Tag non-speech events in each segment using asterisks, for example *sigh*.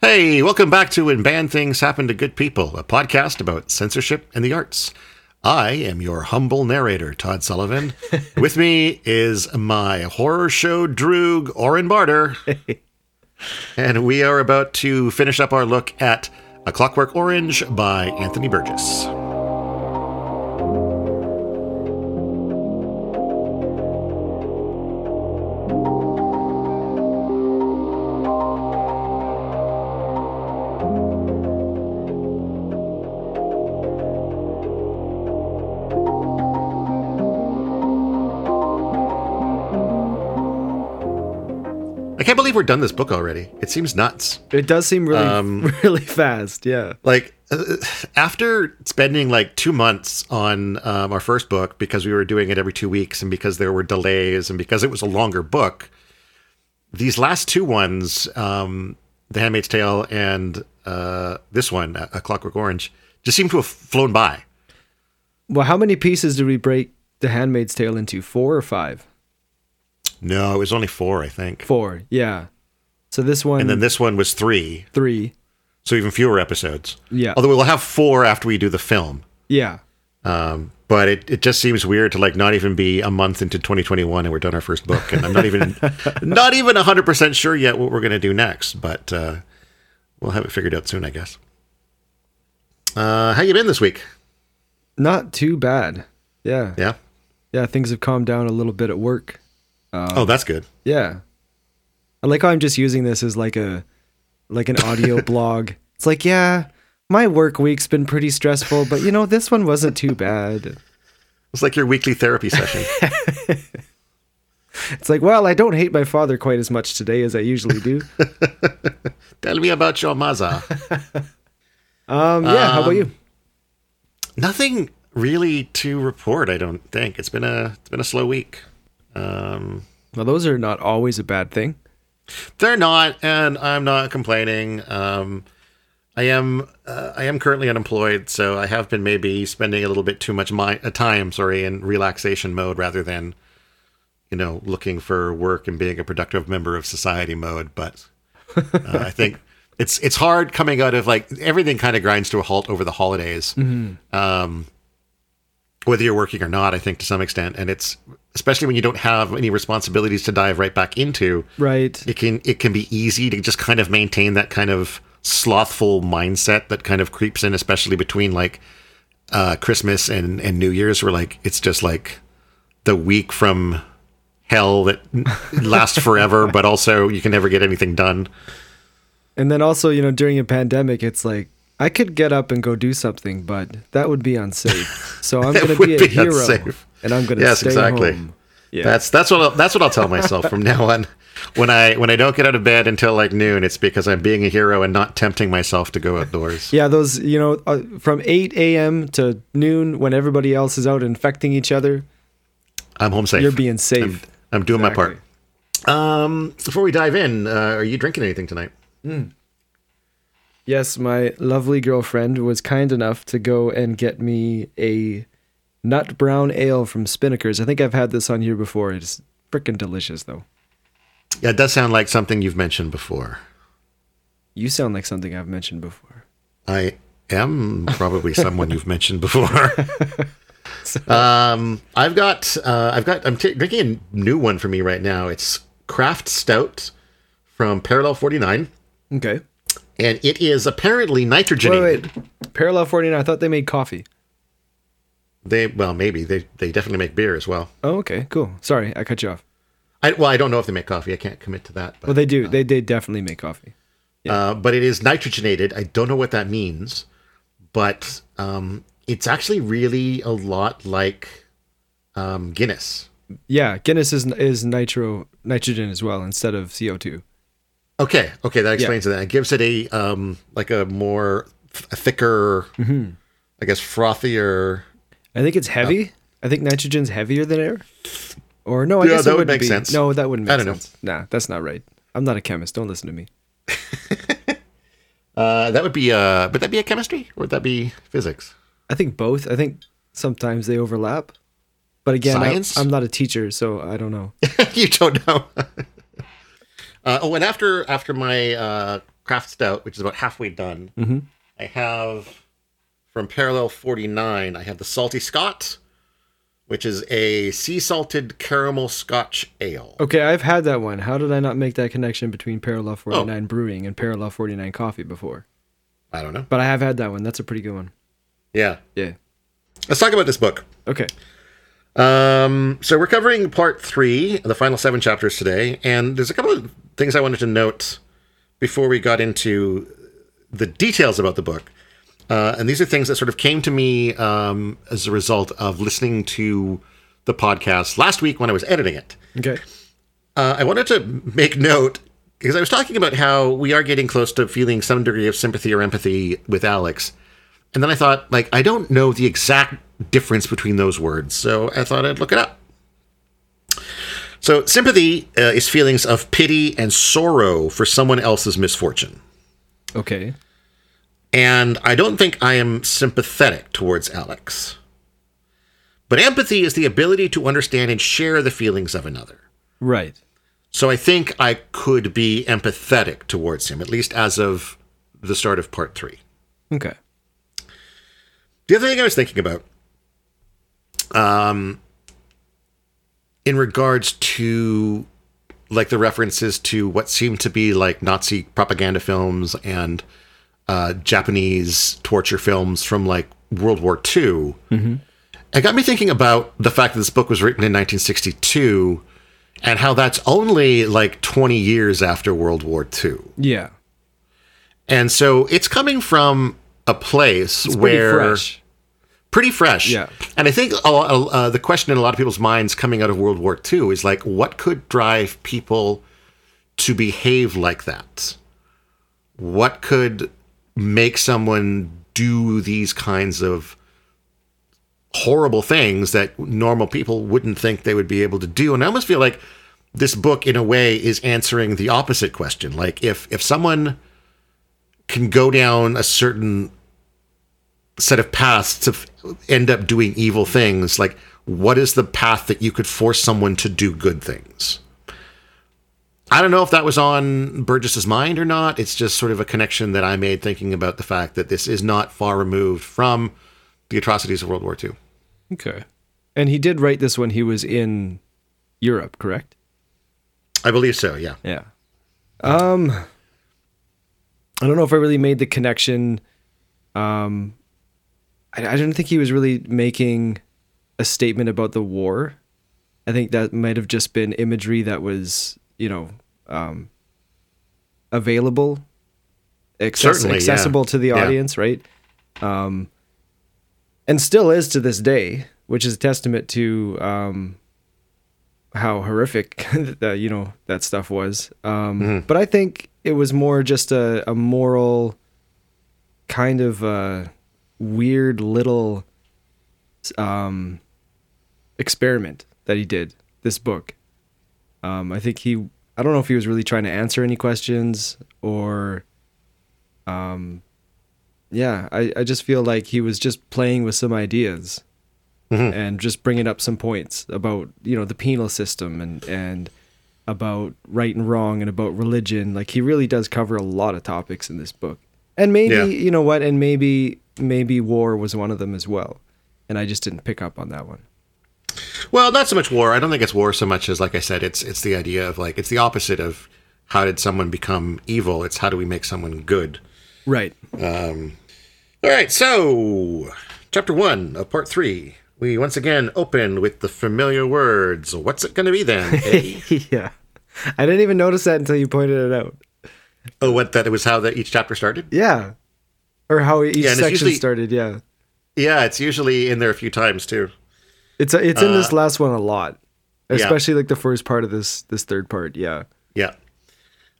Hey, welcome back to When Bad Things Happen to Good People, a podcast about censorship and the arts. I am your humble narrator, Todd Sullivan. *laughs* With me is my horror show droog, Oren Barter. *laughs* and we are about to finish up our look at A Clockwork Orange by Anthony Burgess. We're done this book already. It seems nuts. It does seem really, Um, *laughs* really fast. Yeah. like uh, after spending like two months on um, our first book because we were doing it every two weeks and because there were delays and because it was a longer book these last two ones um, the handmaid's tale and uh, this one a A clockwork orange just seem to have flown by Well, how many pieces did we break The Handmaid's Tale into? Four or five? No it was only four i think Four. Yeah. So this one, and then this one was three three. so even fewer episodes Yeah. although we'll have four after we do the film Yeah. Um, but it, it just seems weird to like not even be a month into 2021 and we're done our first book, and I'm not even *laughs* not even 100 percent sure yet what we're gonna do next. But uh, we'll have it figured out soon, I guess. Uh, how you been this week? Not too bad. Yeah. Yeah. Yeah. Things have calmed down a little bit at work. Oh, that's good. Yeah. I like how I'm just using this as like a like an audio *laughs* blog. It's like, yeah, my work week's been pretty stressful, but you know, this one wasn't too bad. It's like your weekly therapy session. *laughs* It's like, well, I don't hate my father quite as much today as I usually do. *laughs* Tell me about your mother. Um, yeah, how about you? Nothing really to report. I don't think it's been a it's been a slow week. Um, Well, those are not always a bad thing. They're not, and I'm not complaining. Um, I am uh, I am currently unemployed, so I have been maybe spending a little bit too much my uh, time, sorry, in relaxation mode rather than, you know, looking for work and being a productive member of society mode. But uh, I think *laughs* it's it's hard coming out of like everything kind of grinds to a halt over the holidays. Um, whether you're working or not, I think to some extent, and it's especially when you don't have any responsibilities to dive right back into Right. it can it can be easy to just kind of maintain that kind of slothful mindset that kind of creeps in especially between like uh christmas and and new year's where like it's just like the week from hell that *laughs* lasts forever but also you can never get anything done And then also, you know, during a pandemic, it's like I could get up and go do something, but that would be unsafe. So I'm *laughs* going to be a be hero, unsafe. and I'm going to Yes, stay exactly. home. Yeah. that's that's what I'll, that's what I'll tell myself from now on when i when i don't get out of bed until like noon it's because i'm being a hero and not tempting myself to go outdoors yeah, those, you know, uh, from 8 a.m. to noon when everybody else is out infecting each other, i'm home safe you're being safe. I'm, I'm doing my part um before we dive in uh, are you drinking anything tonight Yes, my lovely girlfriend was kind enough to go and get me a nut brown ale from Spinnakers. I think I've had this on here before. It's freaking delicious, though. Yeah, it does sound like something you've mentioned before. You sound like something I've mentioned before. I am probably someone you've mentioned before. *laughs* um, I've got, uh, I've got, I'm t- drinking a new one for me right now. It's Craft Stout from Parallel 49, Okay. And it is apparently Wait, nitrogenated. wait. Parallel 49, I thought they made coffee. They, well, maybe they, they definitely make beer as well. Oh, okay, cool. Sorry, I cut you off. I, well, I don't know if they make coffee. I can't commit to that. But, Well, they do. They they definitely make coffee. uh, but it is nitrogenated. I don't know what that means, but um, it's actually really a lot like um, Guinness. Yeah, Guinness is is nitro nitrogen as well instead of CO2. Okay, okay, that explains it. It gives it a um, like a more a thicker, I guess, frothier. I think it's heavy. I think nitrogen's heavier than air. Or no, I Yeah, guess that it would wouldn't make be. sense. No, that wouldn't make I don't know. sense. Nah, that's not right. I'm not a chemist. Don't listen to me. *laughs* Uh, that would be uh, would that be a chemistry or would that be physics? I think both. I think sometimes they overlap. But again, I, Science? I'm not a teacher, so I don't know. *laughs* you don't know. *laughs* uh, oh, and after after my uh, craft stout, which is about halfway done. I have from Parallel 49, I have the Salty Scot, which is a sea salted caramel scotch ale. Okay, I've had that one. How did I not make that connection between Parallel 49 Brewing and Parallel 49 Coffee before? I don't know. But I have had that one. That's a pretty good one. Yeah. Yeah. Let's talk about this book. Okay. Um, so we're covering part three, the final seven chapters today, and there's a couple of things I wanted to note before we got into the details about the book. Uh, and these are things that sort of came to me um, as a result of listening to the podcast last week when I was editing it. Okay. Uh, I wanted to make note because I was talking about how we are getting close to feeling some degree of sympathy or empathy with Alex. And then I thought, like, I don't know the exact difference between those words. So I thought I'd look it up. So, sympathy uh, is feelings of pity and sorrow for someone else's misfortune. Okay. And I don't think I am sympathetic towards Alex. But empathy is the ability to understand and share the feelings of another. Right. So I think I could be empathetic towards him, at least as of the start of part three. Okay. The other thing I was thinking about, um, in regards to like the references to what seemed to be like Nazi propaganda films and uh, Japanese torture films from like World War II, it got me thinking about the fact that this book was written in 1962 and how that's only like 20 years after World War II. Yeah. And so it's coming from a place It's where fresh. Pretty fresh. Yeah. And I think uh, the question in a lot of people's minds coming out of World War II is like, what could drive people to behave like that? What could make someone do these kinds of horrible things that normal people wouldn't think they would be able to do? And I almost feel like this book, in a way, is answering the opposite question. Like, if if someone can go down a certain set of paths to f- end up doing evil things like what is the path that you could force someone to do good things i don't know if that was on burgess's mind or not it's just sort of a connection that i made thinking about the fact that this is not far removed from the atrocities of world war ii Okay. And he did write this when he was in Europe, correct? i believe so yeah Yeah. Um I don't know if I really made the connection. Um I, I didn't think he was really making a statement about the war. I think that might have just been imagery that was, you know, um available access- Certainly, yeah. accessible to the Yeah. audience, right? Um and still is to this day, which is a testament to um how horrific *laughs* that you know that stuff was. Um, But I think it was more just a, a moral kind of uh, weird little um, experiment that he did. This book. Um, I think he. I don't know if he was really trying to answer any questions or. Um, yeah, I, I just feel like he was just playing with some ideas and just bringing up some points about you know the penal system and and about right and wrong and about religion like he really does cover a lot of topics in this book and maybe Yeah. you know what and maybe maybe war was one of them as well and i just didn't pick up on that one well not so much war i don't think it's war so much as like i said it's it's the idea of like it's the opposite of how did someone become evil it's how do we make someone good right Um, All right, so chapter one of part three. We once again open with the familiar words. What's it going to be then? eh? *laughs* yeah i didn't even notice that until you pointed it out oh, what that it was how that each chapter started. yeah or how each Yeah, section usually- started yeah Yeah, it's usually in there a few times too. it's it's in this last one a lot yeah. especially like the first part of this this third part yeah Yeah.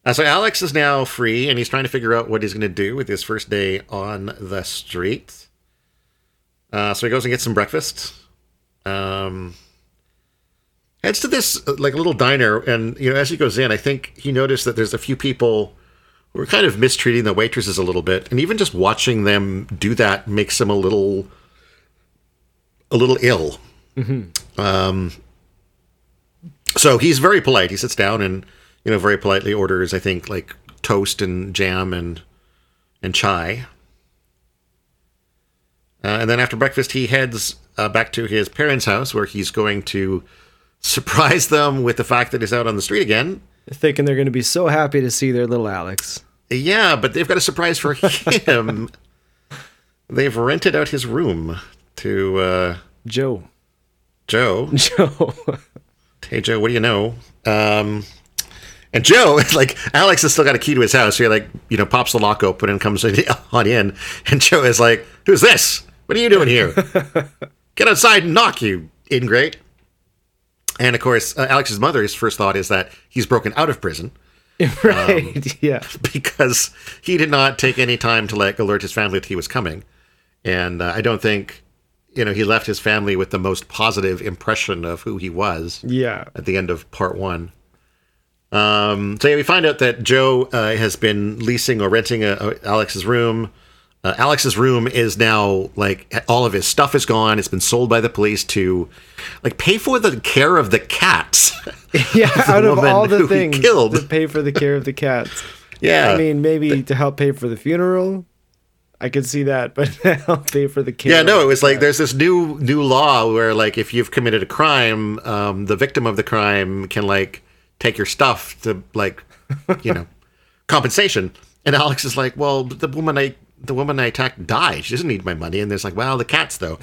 Uh, so Alex is now free, and he's trying to figure out what he's going to do with his first day on the street. Uh, so he goes and gets some breakfast. Um, heads to this uh, like little diner, and you know, as he goes in, I think he noticed that there's a few people who are kind of mistreating the waitresses a little bit, and even just watching them do that makes him a little, a little ill. Um, so he's very polite. He sits down and you know very politely orders, I think, like toast and jam and and chai. Uh, and then after breakfast, he heads uh, back to his parents' house where he's going to *laughs* surprise them with the fact that he's out on the street again. Thinking they're going to be so happy to see their little Alex. Yeah, but they've got a surprise for him. *laughs* they've rented out his room to uh, Joe. Joe. *laughs* Joe. Hey, Joe, what do you know? Um, and Joe, is *laughs* like Alex has still got a key to his house. So he like you know pops the lock open and comes on in. And Joe is like, "Who's this? What are you doing here? Get outside and knock, you ingrate." And of course, uh, Alex's mother's first thought is that he's broken out of prison *laughs* right. *laughs* yeah. because he did not take any time to like alert his family that he was coming. And uh, I don't think you know he left his family with the most positive impression of who he was Yeah. at the end of part one. Um, so yeah, we find out that Joe uh, has been leasing or renting a, a Alex's room. Uh, Alex's room is now like all of his stuff is gone. It's been sold by the police to like pay for the care of the cats. *laughs* Yeah. *laughs* out of all the things killed. to pay for the care of the cats. *laughs* yeah, I mean, maybe to help pay for the funeral. I could see that, but help pay for the care. yeah, no, it was like there's this new new law where like if you've committed a crime, um, the victim of the crime can like take your stuff to like you know compensation. And Alex is like, well, the woman I the woman I attacked died. She doesn't need my money. And there's like, well, the cats though.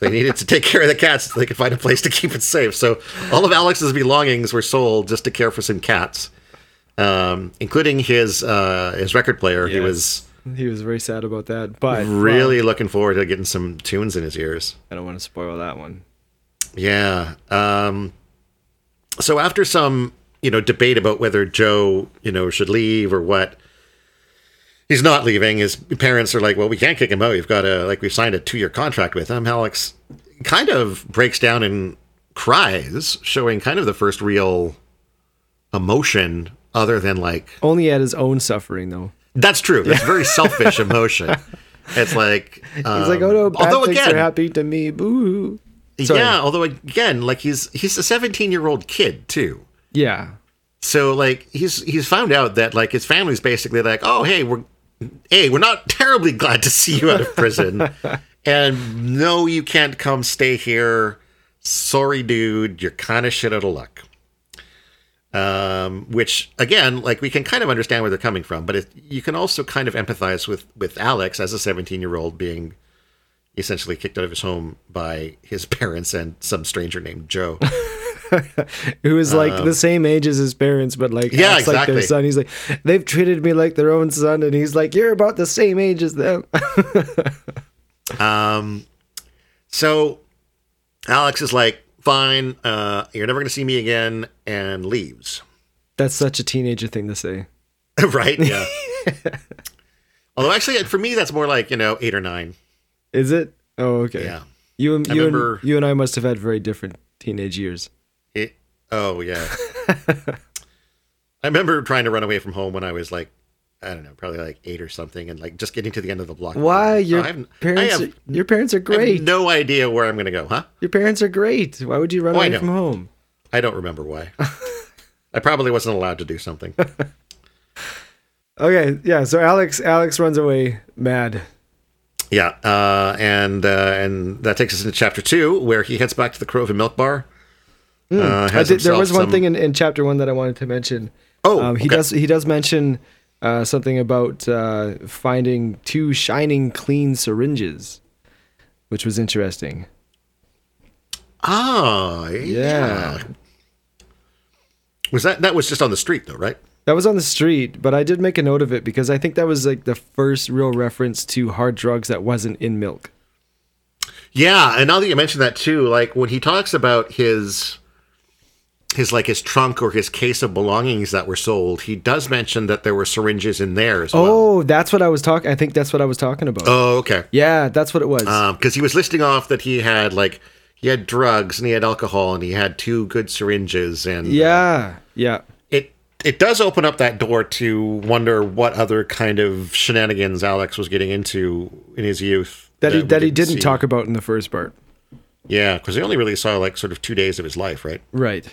they needed to take care of the cats so they could find a place to keep it safe. So all of Alex's belongings were sold just to care for some cats, um, including his uh, his record player. He was He was very sad about that, but really looking forward to getting some tunes in his ears. I don't want to spoil that one. Yeah. Um, so after some, you know, debate about whether Joe, you know, should leave or what, he's not leaving. His parents are like, "Well, we can't kick him out. We've got a like we've signed a two year contract with him." Alex kind of breaks down and cries, showing kind of the first real emotion other than like Only at his own suffering, though. that's true. That's *laughs* very selfish emotion. It's like He's like, "Oh no, um, bad although things again, are happening to me." Boo. Sorry. yeah. Although again, like he's he's a seventeen year old kid too. Yeah. So like he's he's found out that like his family's basically like, oh hey, we're hey, we're not terribly glad to see you out of prison, *laughs* and no, you can't come stay here. Sorry, dude, you're kind of shit out of luck. Um, which again, like we can kind of understand where they're coming from, but it, you can also kind of empathize with with Alex as a 17 year old being essentially kicked out of his home by his *laughs* parents and some stranger named Joe. *laughs* *laughs* Who is like the same age as his parents, but like Um, Yeah, acts like their son. He's like, they've treated me like their own son, and he's like, you're about the same age as them. *laughs* Um, so Alex is like, fine, uh, you're never going to see me again, and leaves. That's such a teenager thing to say. *laughs* right? Yeah. Although, actually, for me, that's more like, you know, eight or nine. Is it? Oh, okay. Yeah. You and you remember- and you and I must have had very different teenage years. It, oh, yeah. I remember trying to run away from home when I was like, I don't know, probably like eight or something, and like just getting to the end of the block. Why your I parents? Have, are, your parents are I have great. no idea where I'm going to go, huh? Your parents are great. Why would you run Oh, away from home? I don't remember why. I probably wasn't allowed to do something. *laughs* Okay, yeah. So Alex, Alex runs away mad. Yeah, uh, and uh, and that takes us into chapter two, where he heads back to the Korova Milk Bar. Uh, Hmm. Has did, there was one some- thing in, in chapter one that I wanted to mention. Oh, um, he okay. does he does mention uh, something about uh, finding two shining clean syringes, which was interesting. Ah, yeah. Yeah. Was that that was just on the street though, right? That was on the street, but I did make a note of it because I think that was like the first real reference to hard drugs that wasn't in milk. Yeah, and now that you mention that too, like when he talks about his his like his trunk or his case of belongings that were sold, he does mention that there were syringes in there as well. Oh, that's what I was talking. I think that's what I was talking about. Oh, okay. yeah, that's what it was. Um, because he was listing off that he had like he had drugs and he had alcohol and he had two good syringes and uh, yeah, yeah. it it does open up that door to wonder what other kind of shenanigans Alex was getting into in his youth That he we that he didn't see. talk about in the first part. Yeah, because he only really saw like sort of two days of his life, right? Right.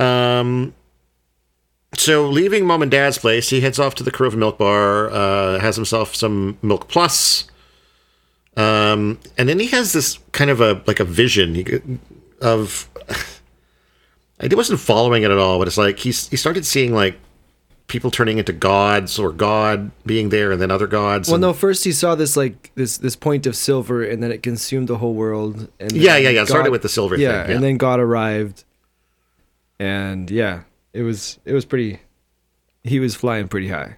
Um. so leaving mom and dad's place, he heads off to the Korova Milk Bar, uh, has himself some Milk Plus, um, and then he has this kind of a like a vision of. *laughs* I wasn't following it at all, but it's like he's he started seeing like people turning into gods or God being there, and then other gods. Well, and- no. First, he saw this like this this point of silver, and then it consumed the whole world. And Yeah, yeah, yeah. It started with the silver yeah, thing, yeah. and then God arrived, and yeah, it was it was pretty. He was flying pretty high.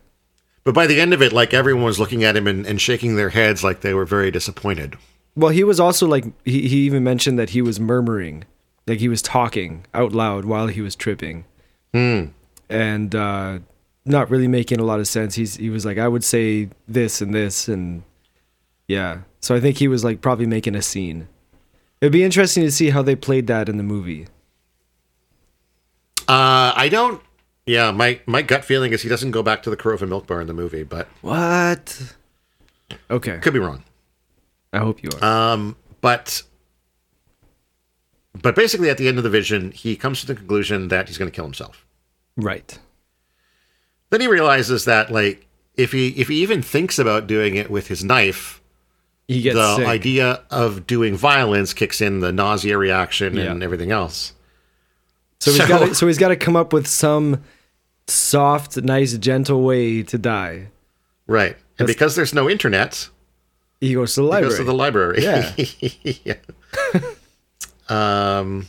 But by the end of it, like everyone was looking at him and, and shaking their heads like they were very disappointed. Well, he was also like he he even mentioned that he was murmuring, like he was talking out loud while he was tripping, Hmm. and uh, not really making a lot of sense. He's he was like, I would say this and this and yeah. So I think he was like probably making a scene. It'd be interesting to see how they played that in the movie. Uh, I don't. Yeah, my my gut feeling is he doesn't go back to the Korova Milk Bar in the movie, but What? Okay, could be wrong. I hope you are. Um, but but basically, at the end of the vision, he comes to the conclusion that he's going to kill himself. right. Then he realizes that like if he if he even thinks about doing it with his knife, He gets the sick. idea of doing violence kicks in the nausea reaction and Yeah. everything else. So he's So- got so he's got to come up with some soft, nice, gentle way to die. Right, and That's- because there's no internet, He goes to the he library. goes to the library. Yeah. *laughs* yeah. um,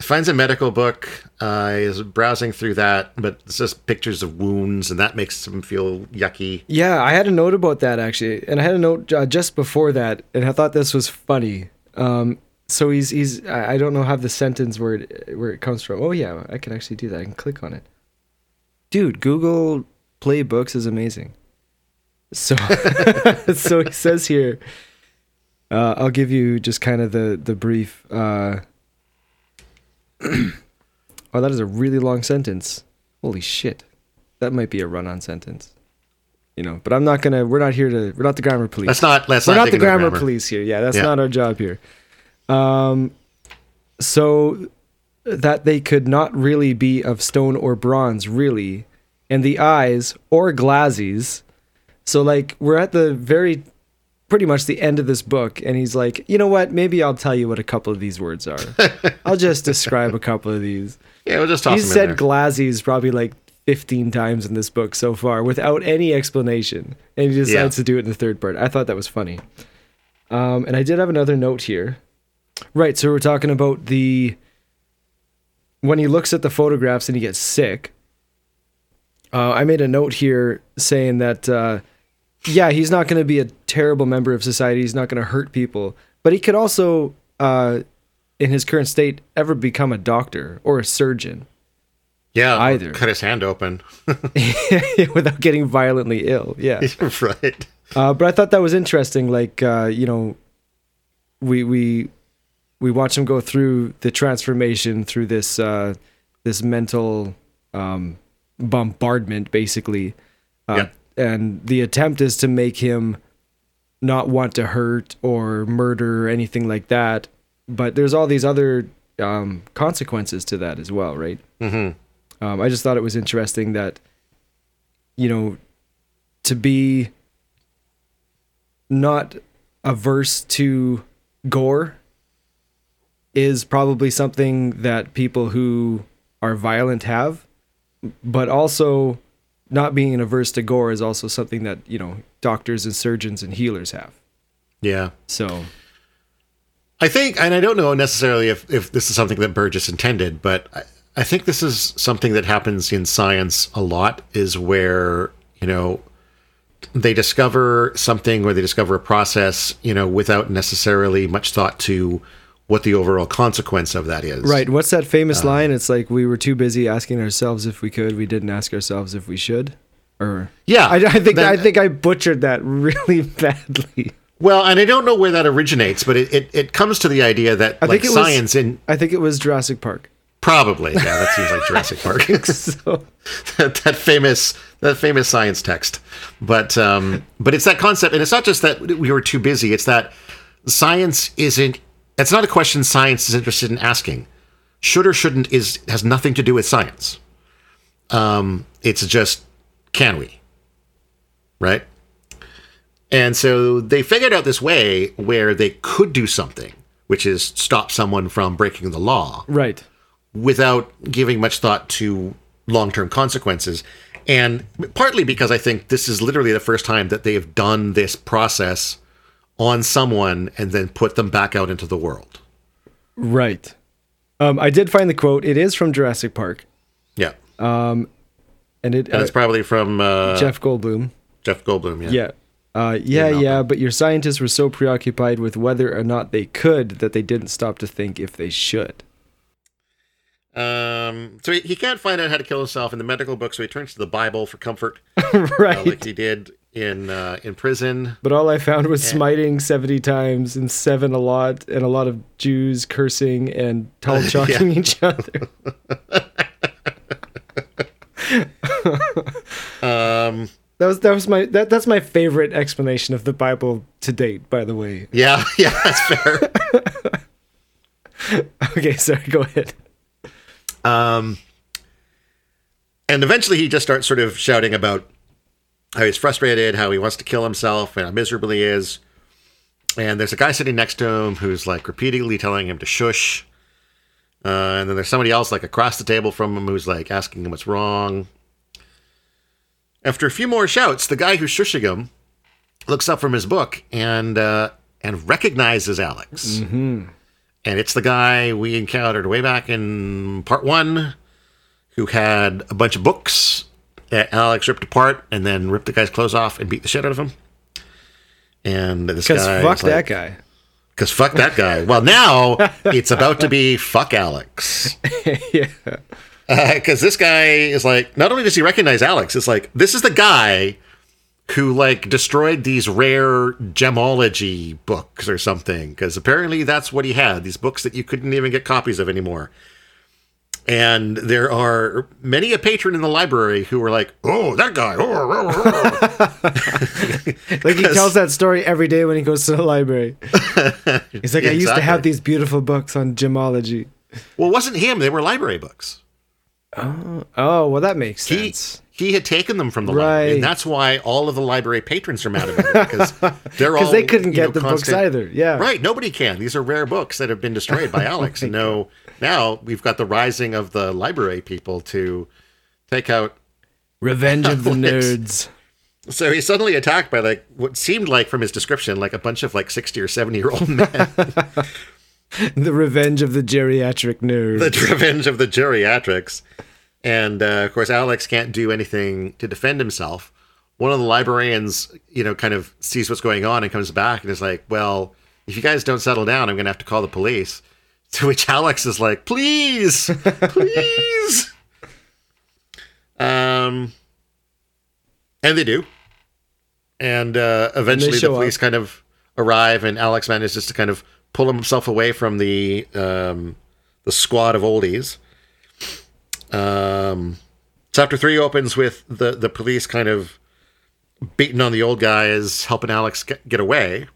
finds a medical book. Uh, is browsing through that, but it's just pictures of wounds, and that makes him feel yucky. yeah, I had a note about that actually, and I had a note uh, just before that, and I thought this was funny. Um, so he's he's I don't know how the sentence where it, where it comes from. Oh yeah, I can actually do that. I can click on it. Dude, Google Play Books is amazing. So *laughs* so he says here. Uh, I'll give you just kind of the the brief. Uh, *clears throat* oh, that is a really long sentence. Holy shit, that might be a run-on sentence. You know, but I'm not gonna. We're not here to. We're not the grammar police. Let's not. Let's We're not, not the into grammar, police here. Yeah, that's Yeah. not our job here. Um, so that they could not really be of stone or bronze, really, and the eyes or glazes. So like we're at the very, pretty much the end of this book, and he's like, you know what? Maybe I'll tell you what a couple of these words are. *laughs* I'll just describe a couple of these. Yeah, we'll just toss He said glazes probably like 15 times in this book so far without any explanation. And he decides Yeah. to do it in the third part. I thought that was funny. Um, and I did have another note here. Right. So we're talking about the. When he looks at the photographs and he gets sick. Uh, I made a note here saying that, uh, yeah, he's not going to be a terrible member of society. He's not going to hurt people. But he could also, uh, in his current state, ever become a doctor or a surgeon. yeah, either. cut his hand open. *laughs* *laughs* without getting violently ill. Yeah. *laughs* right. Uh, but I thought that was interesting. Like, uh, you know, we we we watch him go through the transformation through this uh, this mental um, bombardment, basically. Uh, Yeah. And the attempt is to make him not want to hurt or murder or anything like that. But there's all these other um, consequences to that as well, right? hmm Um, I just thought it was interesting that, you know, to be not averse to gore is probably something that people who are violent have, but also not being averse to gore is also something that, you know, doctors and surgeons and healers have. Yeah. So, I think, and I don't know necessarily if, if this is something that Burgess intended, but I, I think this is something that happens in science a lot is where, you know, they discover something or they discover a process, you know, without necessarily much thought to what the overall consequence of that is. right. What's that famous line? It's like we were too busy asking ourselves if we could, we didn't ask ourselves if we should. Or Yeah. I, I think That- I think I butchered that *laughs* really badly. Well, and I don't know where that originates, but it, it, it comes to the idea that I like think it was- science in I think it was Jurassic Park. probably yeah that seems like *laughs* Jurassic Park *laughs* so that, that famous that famous science text, but um, but it's that concept, and it's not just that we were too busy. It's that science isn't. It's not a question science is interested in asking. Should or shouldn't is has nothing to do with science. Um, it's just, can we? Right? And so they figured out this way where they could do something, which is stop someone from breaking the law Right. without giving much thought to long term consequences. And partly because I think this is literally the first time that they have done this process on someone and then put them back out into the world. Right. Um, I did find the quote. It is from Jurassic Park, Yeah. and it And uh, it's probably from uh, Jeff. Goldblum. Jeff Goldblum. Yeah. Yeah. Uh, yeah, yeah, but your scientists were so preoccupied with whether or not they could that they didn't stop to think if they should. Um, so he, he can't find out how to kill himself in the medical book, so he turns to the Bible for comfort, *laughs* uh, right. like he did in uh, in prison. But all I found was smiting 70 times and seven a lot, and a lot of Jews cursing and tall *laughs* chalking each other. *laughs* Um, That was that was my that, that's my favorite explanation of the Bible to date, by the way. yeah, *laughs* yeah, that's fair. Okay, sorry, go ahead. Um, and eventually he just starts sort of shouting about how he's frustrated, how he wants to kill himself, and how miserable he is. And there's a guy sitting next to him who's like repeatedly telling him to shush. Uh, and then there's somebody else like across the table from him who's like asking him what's wrong. After a few more shouts, the guy who's shushing him looks up from his book and uh, and recognizes Alex. And it's the guy we encountered way back in part one, who had a bunch of books that Alex ripped apart and then ripped the guy's clothes off and beat the shit out of him. And this guy, fuck that guy. Because fuck that guy. Well, now *laughs* it's about to be fuck Alex. *laughs* yeah. Uh, because this guy is like, not only does he recognize Alex, it's like this is the guy who like destroyed these rare gemology books or something. Because apparently that's what he had. These books that you couldn't even get copies of anymore. And there are many a patron in the library who were like, "Oh, that guy!" Oh, oh, oh." oh. *laughs* Like he tells that story every day when he goes to the library. *laughs* He's like, I used to have these beautiful books on gemology. well, it wasn't him; they were library books. Oh, oh well, that makes sense. he had taken them from the library, and that's why all of the library patrons are mad about it because *laughs* they're all Because they couldn't get know, the books either. Yeah. Right, nobody can. These are rare books that have been destroyed by Alex. and oh no, now we've got the rising of the library people to take out. Revenge of the *laughs* nerds. So he's suddenly attacked by like what seemed like from his description, like a bunch of like sixty or seventy year old men. *laughs* The revenge of the geriatric nerds. the *laughs* revenge of the geriatrics. And uh, of course, Alex can't do anything to defend himself. One of the librarians, you know, kind of sees what's going on and comes back and is like, "Well, if you guys don't settle down, I'm going to have to call the police." *laughs* To which Alex is like, "Please, please." *laughs* um, and they do. And uh, eventually, the police up. kind of arrive, and Alex manages to kind of pull himself away from the um, the squad of oldies. Um, chapter three opens with the the police kind of beating on the old guys, helping Alex get, get away.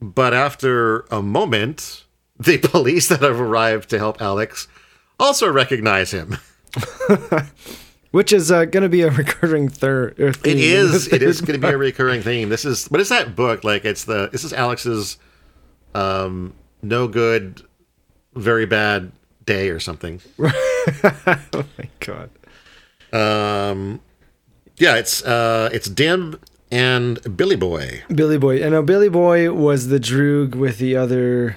But after a moment, the *laughs* police that have arrived to help Alex also recognize him. *laughs* Which is uh, going to be a recurring third. *laughs* It is. It is going to be a recurring theme. This is. but is that book? Like it's the. This is Alex's, um, no good, very bad day or something. oh my god. Um, yeah, it's uh, it's Dim and Billy Boy. Billy Boy. I know Billy Boy was the droog with the other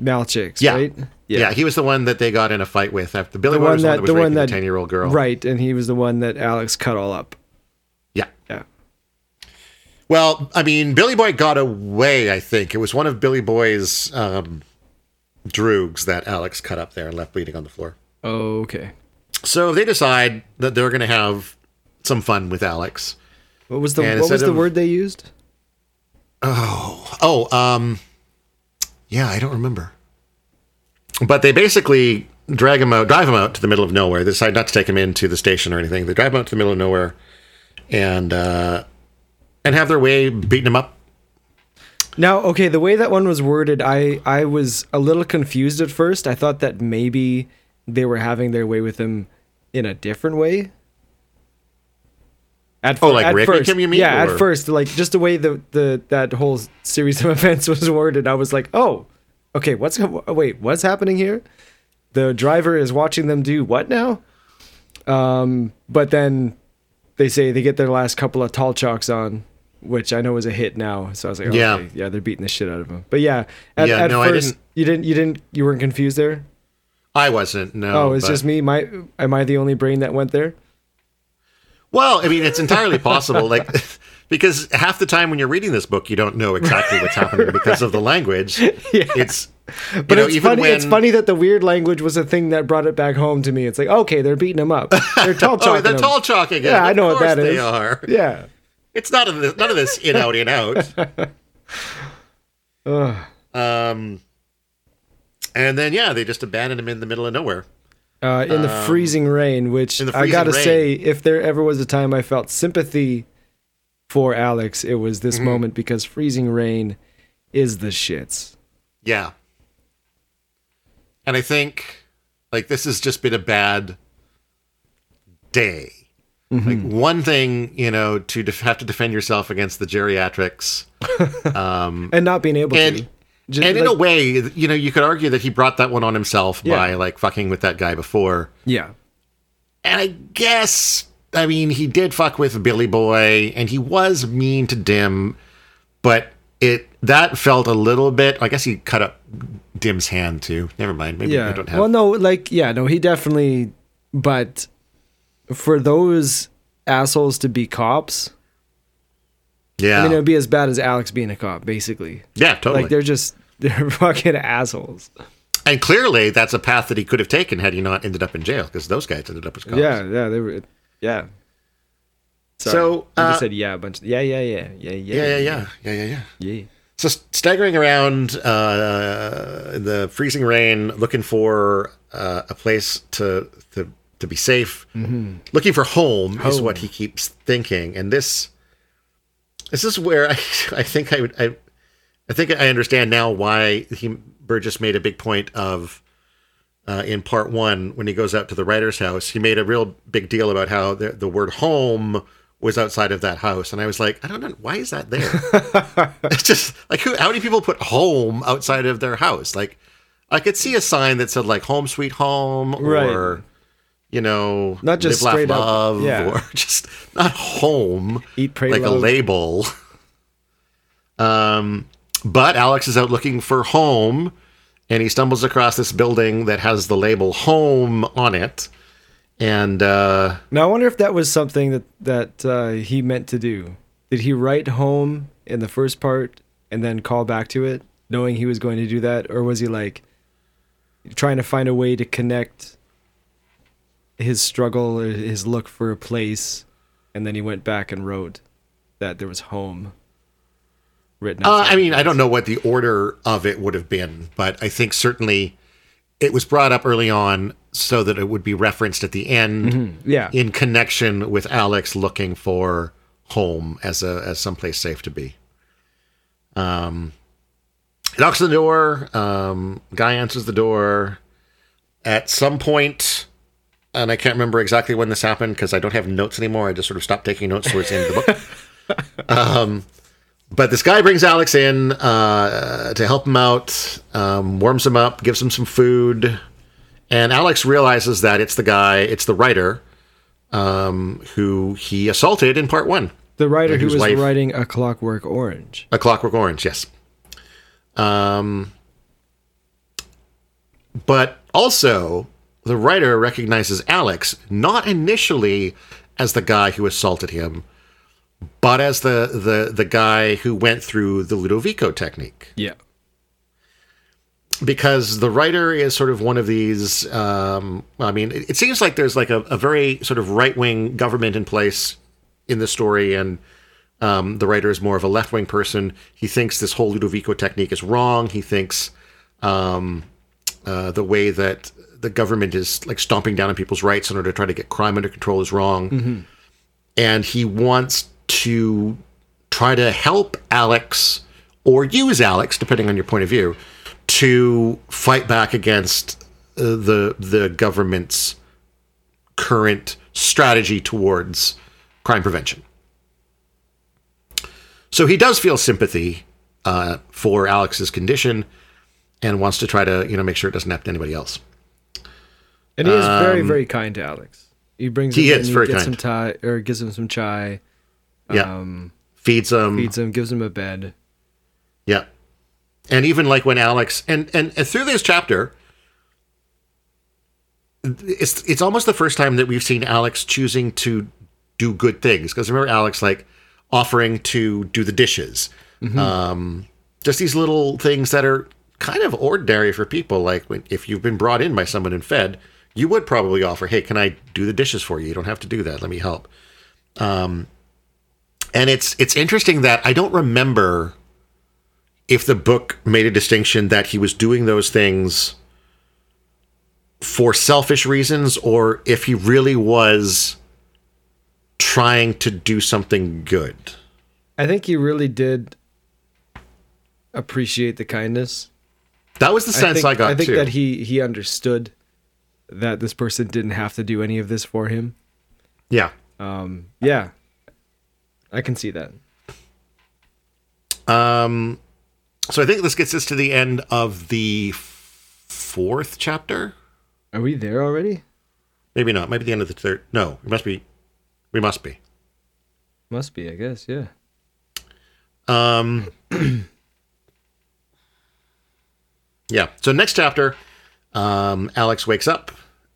Malchiks, Yeah. right? Yeah. yeah, he was the one that they got in a fight with after Billy The Boy one was the one that that was the one that ten year old girl. Right, and he was the one that Alex cut all up. Yeah. Yeah. Well, I mean, Billy Boy got away. I think it was one of Billy Boy's um, droogs that Alex cut up there and left bleeding on the floor. Oh, okay. So they decide that they're going to have some fun with Alex. What was the And what was the of- word they used? Oh, Oh, um, yeah, I don't remember. But they basically drag him out, drive him out to the middle of nowhere. They decide not to take him into the station or anything. They drive him out to the middle of nowhere, and uh, and have their way beating him up. Now, okay, the way that one was worded, I I was a little confused at first. I thought that maybe they were having their way with him in a different way. At Oh, like at Rick first, you mean, Yeah, or- at first, like just the way the the that whole series of *laughs* events was worded, I was like, oh, okay, what's wait, what's happening here? The driver is watching them do what now? Um, but then they say they get their last couple of tolchocks on, which I know is a hit now. So I was like, okay, Yeah. yeah, they're beating the shit out of them. But yeah, at, Yeah, at no, first didn't- you didn't, you didn't, you weren't confused there. I wasn't. No. Oh, it's but- just me. My, am I the only brain that went there? Well, I mean, it's entirely possible. Like, *laughs* because half the time when you're reading this book, you don't know exactly what's happening because of the language. *laughs* Yeah. It's. But you know, it's even funny. when, It's funny that the weird language was a thing that brought it back home to me. It's like, okay, they're beating him up. They're tall *laughs* Oh, they're tall chalk again. Yeah, I know what that is. they are. Yeah. It's not a, none of this in out in out. Um, and then yeah, they just abandoned him in the middle of nowhere. Uh, in the freezing rain, which Um, in the I gotta rain. say, if there ever was a time I felt sympathy for Alex, it was Mm-hmm. this moment because freezing rain is the shits. Yeah. And I think like this has just been a bad day. Mm-hmm. Like one thing, you know, to def- have to defend yourself against the geriatrics, *laughs* Um, And not being able to. And Just and in like- a way, you know, you could argue that he brought that one on himself Yeah. by like fucking with that guy before. yeah. And I guess, I mean, he did fuck with Billy Boy, and he was mean to Dim, but it that felt a little bit. I guess he cut up Dim's hand too. Never mind. Maybe I Yeah. don't have. Well, no, like, yeah, no, he definitely, but for those assholes to be cops, yeah, I mean, it would be as bad as Alex being a cop, basically. yeah, totally. Like, they're just, *laughs* they're fucking assholes. and clearly, that's a path that he could have taken had he not ended up in jail, because those guys ended up as cops. Yeah, yeah, they were, yeah. Sorry. So, I uh, just said yeah a bunch. Yeah, yeah, yeah, yeah, yeah, yeah, yeah, yeah, yeah, yeah, yeah. yeah. So staggering around uh, in the freezing rain, looking for uh, a place to to, to be safe, looking for home, is Mm-hmm. What he keeps thinking. And this this is where I *laughs* I think I would I, I think I understand now why he Burgess made a big point of uh, in part one when he goes out to the writer's house. He made a real big deal about how the, the word home was outside of that house, and I was like, I don't know why is that there. *laughs* it's just like who? How many people put home outside of their house? Like, I could see a sign that said like "Home Sweet Home" Right. or you know, Not just Live, straight Laugh, up- Love, yeah. or *laughs* just not home, Eat, pray, like a label. Um, but Alex is out looking for home, and he stumbles across this building that has the label "Home" on it, and uh, Now I wonder if that was something that that uh, he meant to do. Did he write home in the first part and then call back to it, knowing he was going to do that, or was he like trying to find a way to connect his struggle his look for a place, and then he went back and wrote that there was home written. Uh, I mean, I don't know what the order of it would have been, but I think certainly it was brought up early on so that it would be referenced at the end place. Yeah. in connection with Alex looking for home as a as someplace safe to be. Um, he knocks on the door. Um, guy answers the door. At some point, and I can't remember exactly when this happened because I don't have notes anymore. I just sort of stopped taking notes towards the end of the book. *laughs* um, but this guy brings Alex in uh, to help him out, um, warms him up, gives him some food, and Alex realizes that it's the guy, it's the writer um, who he assaulted in part one. the writer who was wife- writing A Clockwork Orange. A Clockwork Orange, yes. Um, but also, the writer recognizes Alex not initially as the guy who assaulted him, but as the the the guy who went through the Ludovico technique. Yeah. Because the writer is sort of one of these. Um, I mean, it, it seems like there's like a, a very sort of right wing government in place in the story, and um, the writer is more of a left wing person. He thinks this whole Ludovico technique is wrong. He thinks um, uh, the way that the government is like stomping down on people's rights in order to try to get crime under control is wrong. And he wants to try to help Alex or use Alex, depending on your point of view, to fight back against uh, the the government's current strategy towards crime prevention. So he does feel sympathy uh, for Alex's condition and wants to try to, you know, make sure it doesn't happen to anybody else. And he is very, very kind to Alex. He brings Um, he him is in, very gets kind. him chai, or gives him some chai, Yeah. um, Feeds him. feeds him, gives him a bed. Yeah. And even like when Alex and, and and through this chapter it's it's almost the first time that we've seen Alex choosing to do good things because remember Alex like offering to do the dishes. Um just these little things that are kind of ordinary for people like when if you've been brought in by someone and fed, you would probably offer, "Hey, can I do the dishes for you? You don't have to do that. Let me help." Um and it's it's interesting that I don't remember if the book made a distinction that he was doing those things for selfish reasons or if he really was trying to do something good. I think he really did appreciate the kindness. That was the sense think, I, got I think too. that he he understood that this person didn't have to do any of this for him. yeah. Um, yeah, I can see that. Um so I think this gets us to the end of the fourth chapter. Are we there already? Maybe not. Maybe the end of the third. No, it must be. We must be. Must be, I guess. Yeah. Um, *clears throat* yeah. So next chapter, um, Alex wakes up,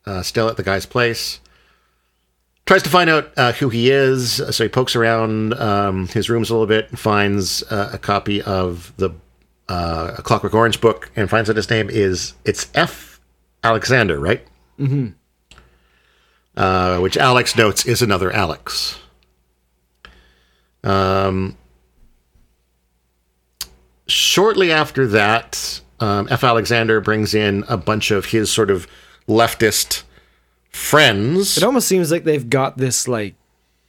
uh, still at the guy's place. Tries to find out uh, who he is, so he pokes around um, his rooms a little bit, and finds uh, a copy of the uh, Clockwork Orange book, and finds that his name is it's F. Alexander, right? Mm-hmm. Uh, which Alex notes is another Alex. Um, shortly after that, um, F. Alexander brings in a bunch of his sort of leftist friends. It almost seems like they've got this like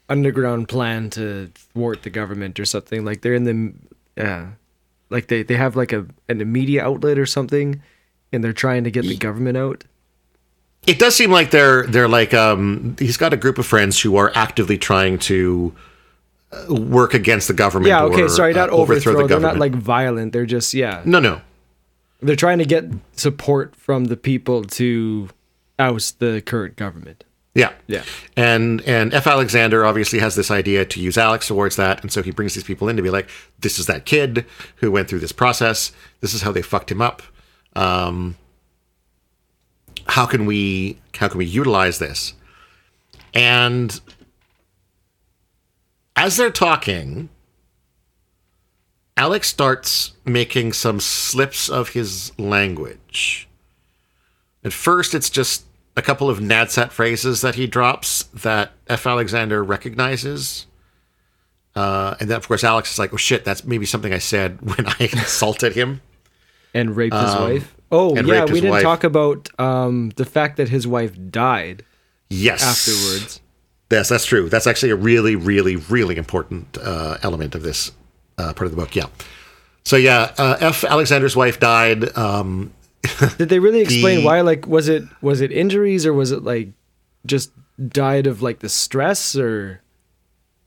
underground plan to thwart the government or something. Like they're in the yeah, like they they have like a an media outlet or something, and they're trying to get the government out. It does seem like they're they're like um, he's got a group of friends who are actively trying to uh, work against the government. Yeah. Okay. or, sorry, not uh, overthrow overthrow. the they're government. not like violent. They're just yeah. no, no. They're trying to get support from the people to oust the current government. Yeah. Yeah. And and F. Alexander obviously has this idea to use Alex towards that, and so he brings these people in to be like, "This is that kid who went through this process. This is how they fucked him up. Um, how can we how can we utilize this?" And as they're talking, Alex starts making some slips of his language. At first, it's just a couple of NADSAT phrases that he drops that F. Alexander recognizes. Uh, and then, of course, Alex is like, oh shit, that's maybe something I said *laughs* when I insulted him. And raped his wife. Oh Um, yeah, we didn't wife. talk about um, the fact that his wife died Yes. afterwards. Yes, that's true. That's actually a really, really, really important uh, element of this uh, part of the book. Yeah. So, yeah, uh, F. Alexander's wife died. Um, *laughs* Did they really explain The- why? Like, was it was it injuries or was it like just died of like the stress or?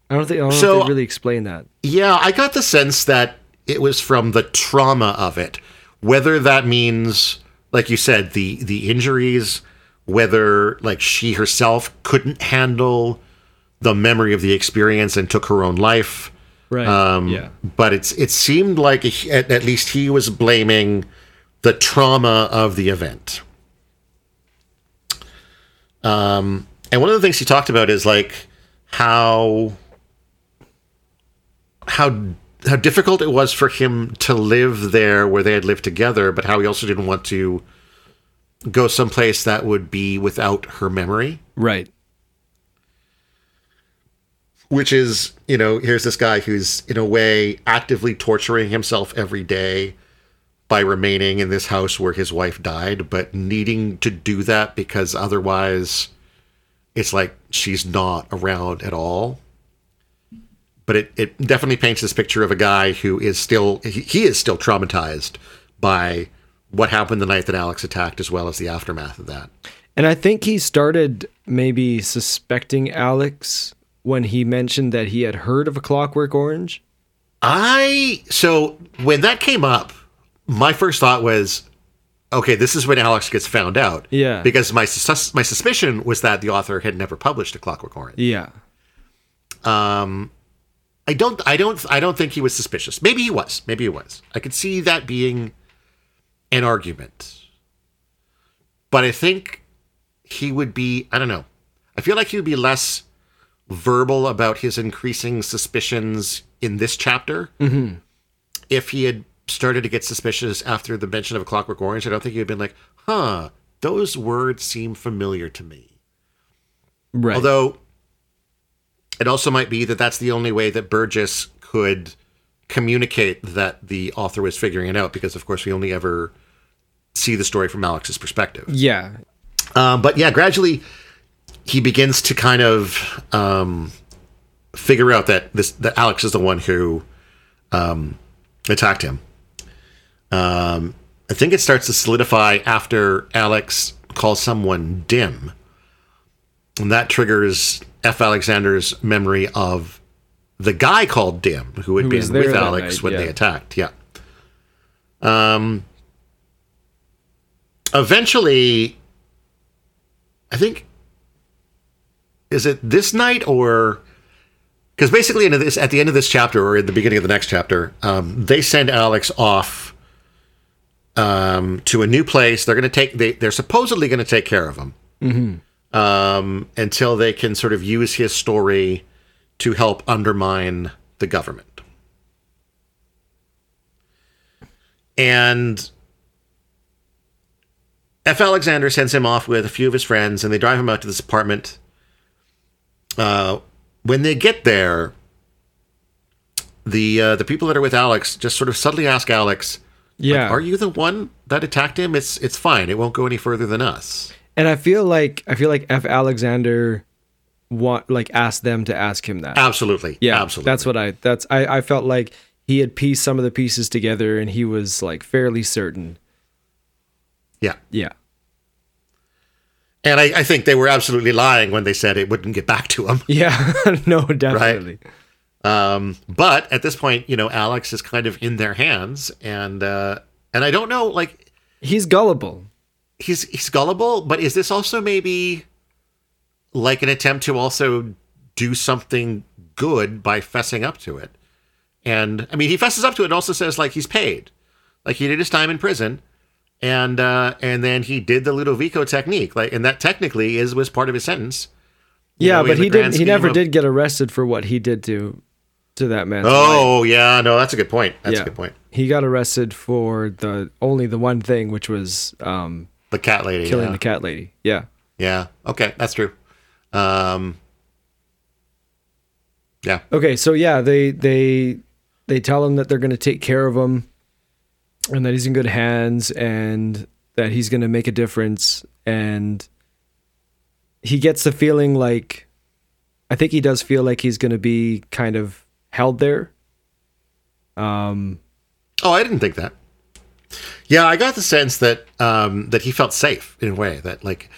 I don't think I don't know if they really explain that. Yeah, I got the sense that it was from the trauma of it. Whether that means, like you said, the the injuries, whether like she herself couldn't handle the memory of the experience and took her own life. Right. Um, yeah. But it's it seemed like at, at least he was blaming the trauma of the event. Um, and one of the things he talked about is like how how how difficult it was for him to live there where they had lived together, but how he also didn't want to go someplace that would be without her memory. Right. Which is, you know, here's this guy who's in a way actively torturing himself every day by remaining in this house where his wife died, but needing to do that because otherwise it's like she's not around at all. But it, it definitely paints this picture of a guy who is still he, he is still traumatized by what happened the night that Alex attacked as well as the aftermath of that. And I think he started maybe suspecting Alex when he mentioned that he had heard of a Clockwork Orange. I so when that came up, my first thought was, okay, this is when Alex gets found out. Yeah. Because my sus- my suspicion was that the author had never published a Clockwork Orange. Yeah. Um, I don't, I don't, I don't think he was suspicious. Maybe he was. Maybe he was. I could see that being an argument, but I think he would be. I don't know. I feel like he would be less verbal about his increasing suspicions in this chapter. Mm-hmm. If he had started to get suspicious after the mention of a Clockwork Orange, I don't think he would have been like, "Huh, those words seem familiar to me." Right. Although it also might be that that's the only way that Burgess could communicate that the author was figuring it out, because of course we only ever see the story from Alex's perspective. yeah. Um, but yeah, gradually he begins to kind of um, figure out that this that Alex is the one who um, attacked him. Um, I think it starts to solidify after Alex calls someone dim, and that triggers F. Alexander's memory of the guy called Dim, who had Who been with Alex night, when yeah. they attacked. Yeah. Um. Eventually, I think is it this night or because basically in this at the end of this chapter or at the beginning of the next chapter, um, they send Alex off um, to a new place. They're going to take they they're supposedly going to take care of him um, until they can sort of use his story to help undermine the government. And F. Alexander sends him off with a few of his friends, and they drive him out to this apartment. Uh, when they get there, the uh, the people that are with Alex just sort of subtly ask Alex, Yeah. "Are you the one that attacked him? It's it's fine. It won't go any further than us." And I feel like I feel like F. Alexander want like asked them to ask him that. Absolutely, yeah, absolutely. That's what I. That's I. I felt like he had pieced some of the pieces together, and he was like fairly certain. yeah. Yeah. And I, I think they were absolutely lying when they said it wouldn't get back to him. *laughs* Yeah. *laughs* no, definitely. Um, but at this point, you know, Alex is kind of in their hands, and uh, and I don't know, like He's gullible. he's he's gullible, but is this also maybe like an attempt to also do something good by fessing up to it? And I mean, he fesses up to it and also says like he's paid, like he did his time in prison, and uh, and then he did the Ludovico technique, like, and that technically is was part of his sentence. Yeah, know, but he didn't. He never of- did get arrested for what he did to to that man. Oh yeah, no, that's a good point. That's yeah. a good point. He got arrested for the only the one thing, which was um, The cat lady. killing yeah. the cat lady. Yeah. Yeah. Okay, that's true. Um, yeah. Okay, so yeah, they they they tell him that they're going to take care of him, and that he's in good hands, and that he's going to make a difference, and he gets the feeling like, I think he does feel like he's going to be kind of held there. Um. Oh, I didn't think that. Yeah, I got the sense that um, that he felt safe in a way that like,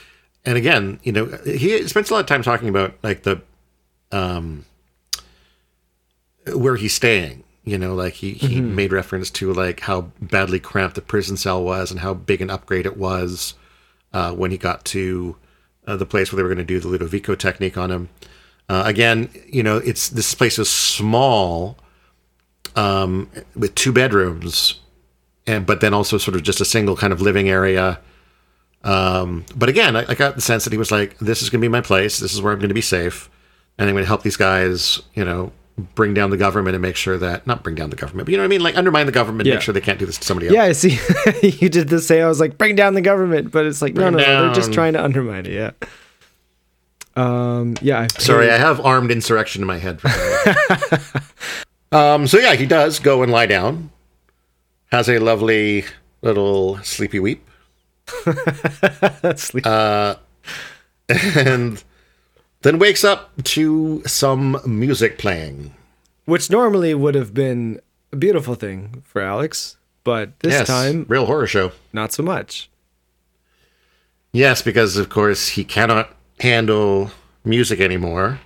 and again, you know, he spends a lot of time talking about like the, um, where he's staying. You know, like he, he made reference to like how badly cramped the prison cell was and how big an upgrade it was uh, when he got to uh, the place where they were going to do the Ludovico technique on him. Uh, again, you know, it's this place is small, um, with two bedrooms, and but then also sort of just a single kind of living area. Um, but again, I, I got the sense that he was like, "This is going to be my place. This is where I'm going to be safe, and I'm going to help these guys, you know, bring down the government and make sure that not bring down the government, but you know what I mean, like undermine the government, Yeah. make sure they can't do this to somebody else." Yeah, I see. *laughs* you did the same. I was like, bring down the government, but it's like, no, Bring no, no, they're just trying to undermine it. Yeah. Um. Yeah. I Sorry, I have armed insurrection in my head. *laughs* Um. So yeah, he does go and lie down. Has a lovely little sleepy weep. *laughs* Sleep. and then wakes up to some music playing. which normally would have been a beautiful thing for Alex, but this yes, time real horror show. not so much. Yes, because of course he cannot handle music anymore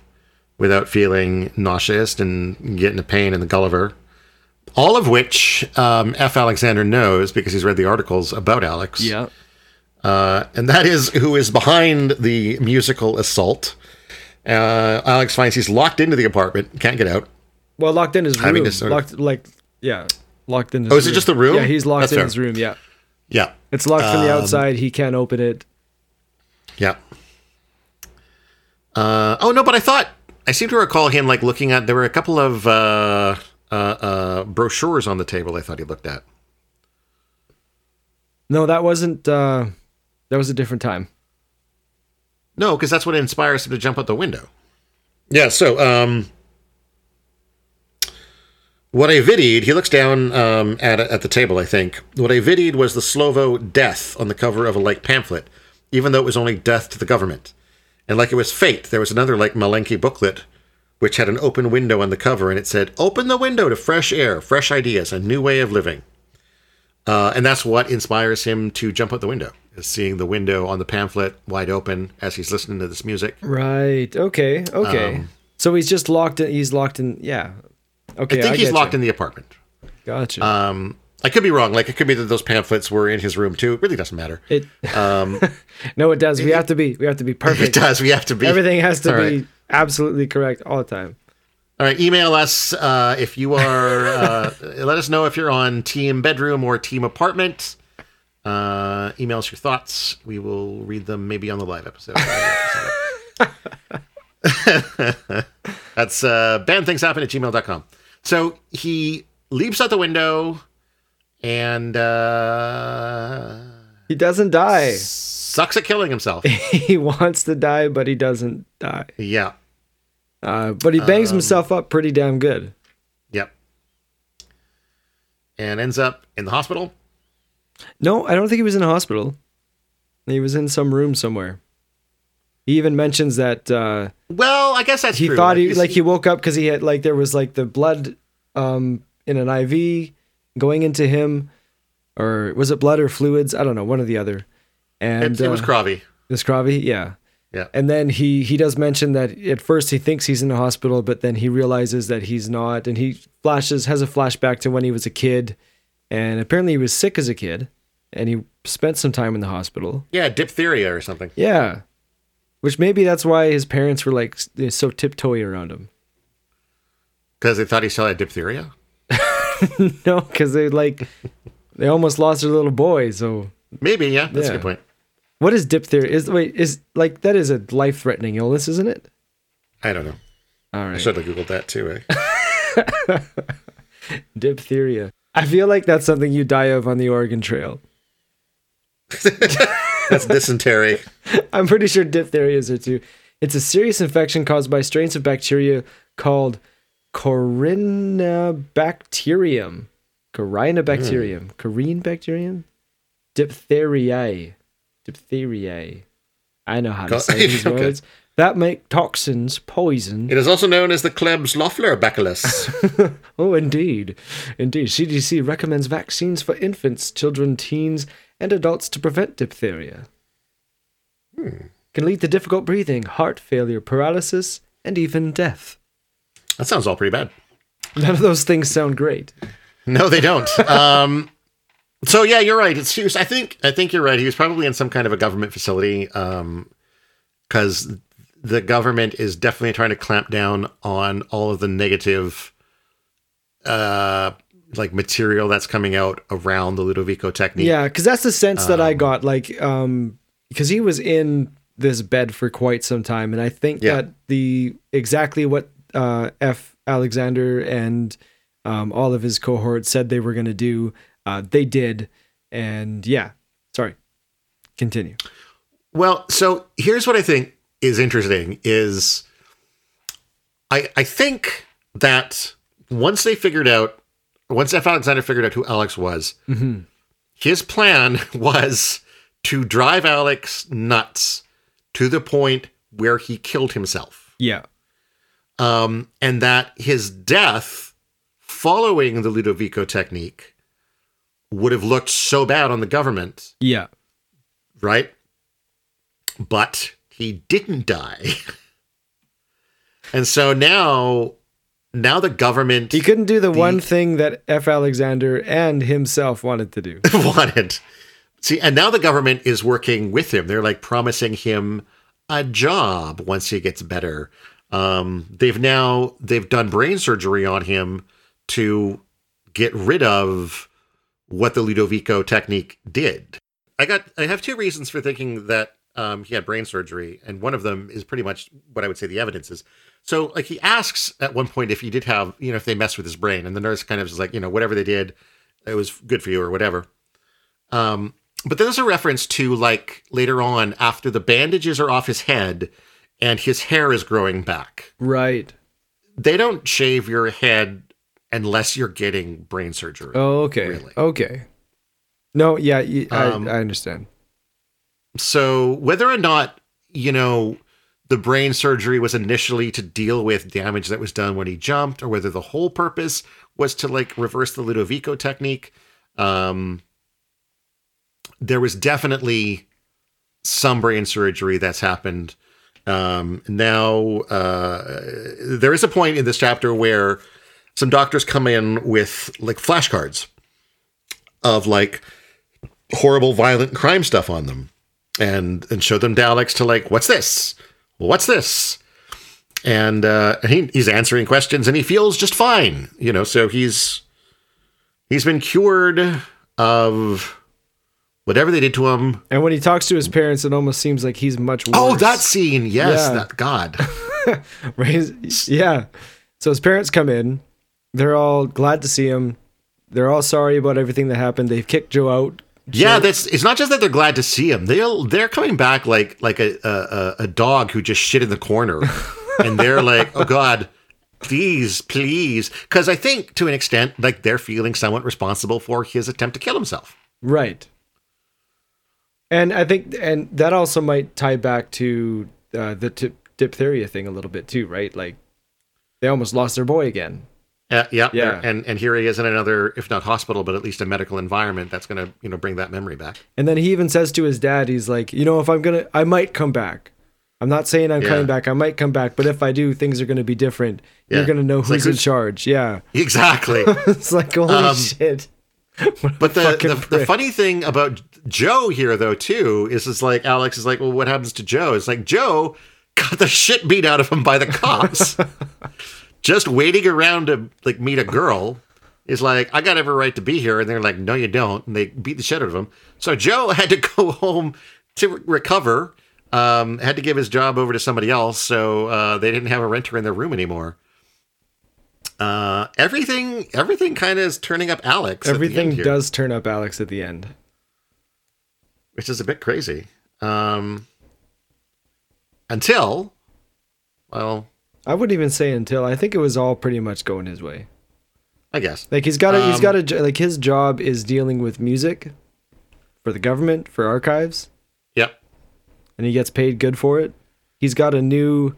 without feeling nauseous and getting a pain in the Gulliver. All of which um, F. Alexander knows because he's read the articles about Alex. Yeah. Uh, and that is who is behind the musical assault. Uh, Alex finds he's locked into the apartment, can't get out. Well, locked in his room. to sort of- locked like yeah, locked in his Oh, is it just the room? Yeah, he's locked That's in fair. his room, yeah. Yeah, It's locked from the Um, outside. He can't open it. yeah. Uh, oh no, but I thought I seem to recall him like looking at. There were a couple of uh, uh, uh, brochures on the table. I thought he looked at. No, that wasn't uh that was a different time. No, because that's what inspires him to jump out the window. Yeah. So, um, what I videoed, he looks down um, at at the table. I think what I videoed was the Slovo death on the cover of a like pamphlet, even though it was only death to the government. And like it was fate, there was another like Malenki booklet, which had an open window on the cover, and it said, "Open the window to fresh air, fresh ideas, a new way of living." Uh, and that's what inspires him to jump out the window, seeing the window on the pamphlet wide open as he's listening to this music. Right. Okay. Okay. Um, so he's just locked in he's locked in yeah. Okay. I think he's locked in the apartment. Gotcha. Um, I could be wrong. Like it could be that those pamphlets were in his room too. It really doesn't matter. it Um, *laughs* No, it does. We have to be we have to be *laughs* perfect. it does. We have to be Everything has to All be right. absolutely correct all the time. All right. Email us uh, if you are. Uh, *laughs* let us know if you're on Team Bedroom or Team Apartment. Uh, email us your thoughts. We will read them maybe on the live episode. *laughs* That's uh, badthingshappen at gmail.com. So he leaps out the window and uh, He doesn't die. sucks at killing himself. *laughs* he wants to die, but he doesn't die. yeah. Uh, but he bangs Um, himself up pretty damn good. Yep. And ends up in the hospital. No, I don't think he was in a hospital. He was in some room somewhere. He even mentions that uh, Well, I guess that's he true. thought he like he woke up because he had like there was like the blood um, in an IV going into him, or was it blood or fluids? I don't know, one or the other. And it, it was uh, krovvy. This krovvy, yeah. Yeah. And then he he does mention that at first he thinks he's in the hospital, but then he realizes that he's not, and he flashes has a flashback to when he was a kid, and apparently he was sick as a kid, and he spent some time in the hospital. Yeah, diphtheria or something. Yeah, which maybe that's why his parents were like so tiptoey around him. Because they thought he still had diphtheria. *laughs* no, because they like they almost lost their little boy. So Maybe, yeah. That's a good point. what is diphtheria? Is wait is like that is a life threatening illness, isn't it? I don't know. All I should have Googled that too, eh? *laughs* Diphtheria. I feel like that's something you die of on the Oregon Trail. *laughs* That's dysentery. I'm pretty sure diphtherias are too. It's a serious infection caused by strains of bacteria called Corynebacterium. Corynebacterium. Hmm. Corynebacterium? Diphtheriae. Diphtheriae. I know how to say these *laughs* Okay. words. That make toxins, poison. It is also known as the Klebs-Loeffler bacillus. *laughs* Oh, indeed. Indeed. CDC recommends vaccines for infants, children, teens, and adults to prevent diphtheria. Can lead to difficult breathing, heart failure, paralysis, and even death. that sounds all pretty bad. None of those things sound great. No, they don't. *laughs* um, so yeah, you're right. It's was, I think I think you're right. He was probably in some kind of a government facility because the government is definitely trying to clamp down on all of the negative, uh, like material that's coming out around the Ludovico technique. Yeah, because that's the sense that I got. Like, um, because he was in this bed for quite some time, and I think Yeah. that the exactly what uh, F. Alexander and um, all of his cohort said they were going to do, uh, they did, and yeah. Sorry, continue. Well, so here's what I think is interesting is I I think that once they figured out once F. Alexander figured out who Alex was, his plan *laughs* was to drive Alex nuts to the point where he killed himself. Yeah, Um, and that his death following the Ludovico technique would have looked so bad on the government yeah, right? but he didn't die. *laughs* and so now now the government He couldn't do the, one thing that F. Alexander and himself wanted to do. *laughs* wanted. See, and now the government is working with him. They're like promising him a job once he gets better. Um, they've now they've done brain surgery on him to get rid of what the Ludovico technique did. I got I have two reasons for thinking that um, he had brain surgery, and one of them is pretty much what I would say the evidence is. So, like, he asks at one point if he did have, you know, if they messed with his brain, and the nurse kind of is like, you know, whatever they did, it was good for you or whatever. Um, but there's a reference to like later on after the bandages are off his head and his hair is growing back. Right. They don't shave your head unless you're getting brain surgery. Oh, okay. Really. Okay. No, yeah, I, Um, I understand. So whether or not, you know, the brain surgery was initially to deal with damage that was done when he jumped, or whether the whole purpose was to like reverse the Ludovico technique, um, there was definitely some brain surgery that's happened. Um, now, uh, there is a point in this chapter where some doctors come in with like flashcards of like horrible, violent crime stuff on them and and show them Daleks to like, what's this? What's this? And uh, he, he's answering questions and he feels just fine, you know. So he's he's been cured of whatever they did to him. And when he talks to his parents, it almost seems like he's much worse. Oh, that scene, yes, Yeah. that God. *laughs* Yeah. So his parents come in. They're all glad to see him. They're all sorry about everything that happened. They've kicked Joe out. Yeah, that's it's not just that they're glad to see him. They'll they're coming back like like a a, a dog who just shit in the corner, *laughs* and they're like, oh God, please, please, because I think to an extent like they're feeling somewhat responsible for his attempt to kill himself. Right. And I think, and that also might tie back to uh, the t- diphtheria thing a little bit too, right? Like they almost lost their boy again. Uh, yeah, Yeah. and and here he is in another, if not hospital, but at least a medical environment that's going to you know bring that memory back. And then he even says to his dad, he's like, you know, if I'm gonna, I might come back. I'm not saying I'm Yeah. coming back. I might come back, but if I do, things are gonna be different. You're gonna know It's like who's in charge. Yeah. *laughs* Exactly. *laughs* it's like holy Um, shit. *laughs* But the, the, the funny thing about Joe here, though, too, is it's like Alex is like, well, what happens to Joe? It's like Joe got the shit beat out of him by the cops, just waiting around to like meet a girl. Is like, I got every right to be here, and they're like, no, you don't, and they beat the shit out of him. So Joe *laughs* had to go home to re- recover. Um, had to give his job over to somebody else, so uh, they didn't have a renter in their room anymore. Uh, everything, everything kind of is turning up Alex. at the Everything does turn up Alex at the end. which is a bit crazy. Um, until, well, I wouldn't even say until. I think it was all pretty much going his way. I guess. Like he's got a, he's got a like his job is dealing with music for the government for archives, Yep. and he gets paid good for it. He's got a new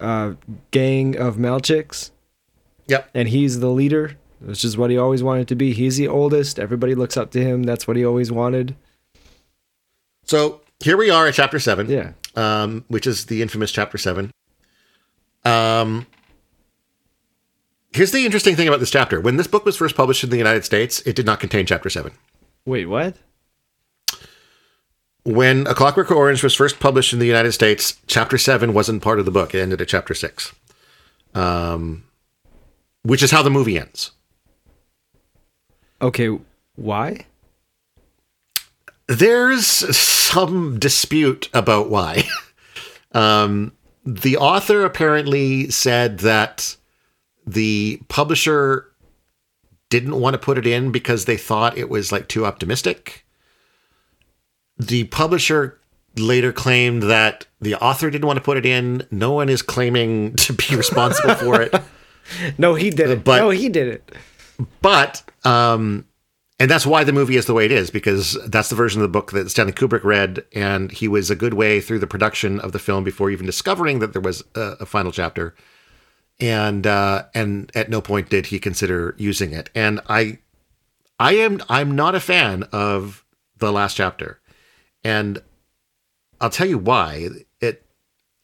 uh, gang of Malchiks, Yep. and he's the leader, which is what he always wanted to be. He's the oldest. Everybody looks up to him. That's what he always wanted. So here we are at chapter seven, Yeah. um, which is the infamous chapter seven. Um, here's the interesting thing about this chapter. When this book was first published in the United States, it did not contain chapter seven. Wait, what? When A Clockwork Orange was first published in the United States, chapter seven wasn't part of the book. It ended at chapter six, um, which is how the movie ends. Okay, why? There's some dispute about why. *laughs* um, the author apparently said that the publisher didn't want to put it in because they thought it was like too optimistic. The publisher later claimed that the author didn't want to put it in. No one is claiming *laughs* to be responsible for it. *laughs* No, he did it. but- no, he did it. but um and that's why the movie is the way it is because that's the version of the book that Stanley Kubrick read and he was a good way through the production of the film before even discovering that there was a, a final chapter and uh and at no point did he consider using it and I I am I'm not a fan of the last chapter and I'll tell you why. It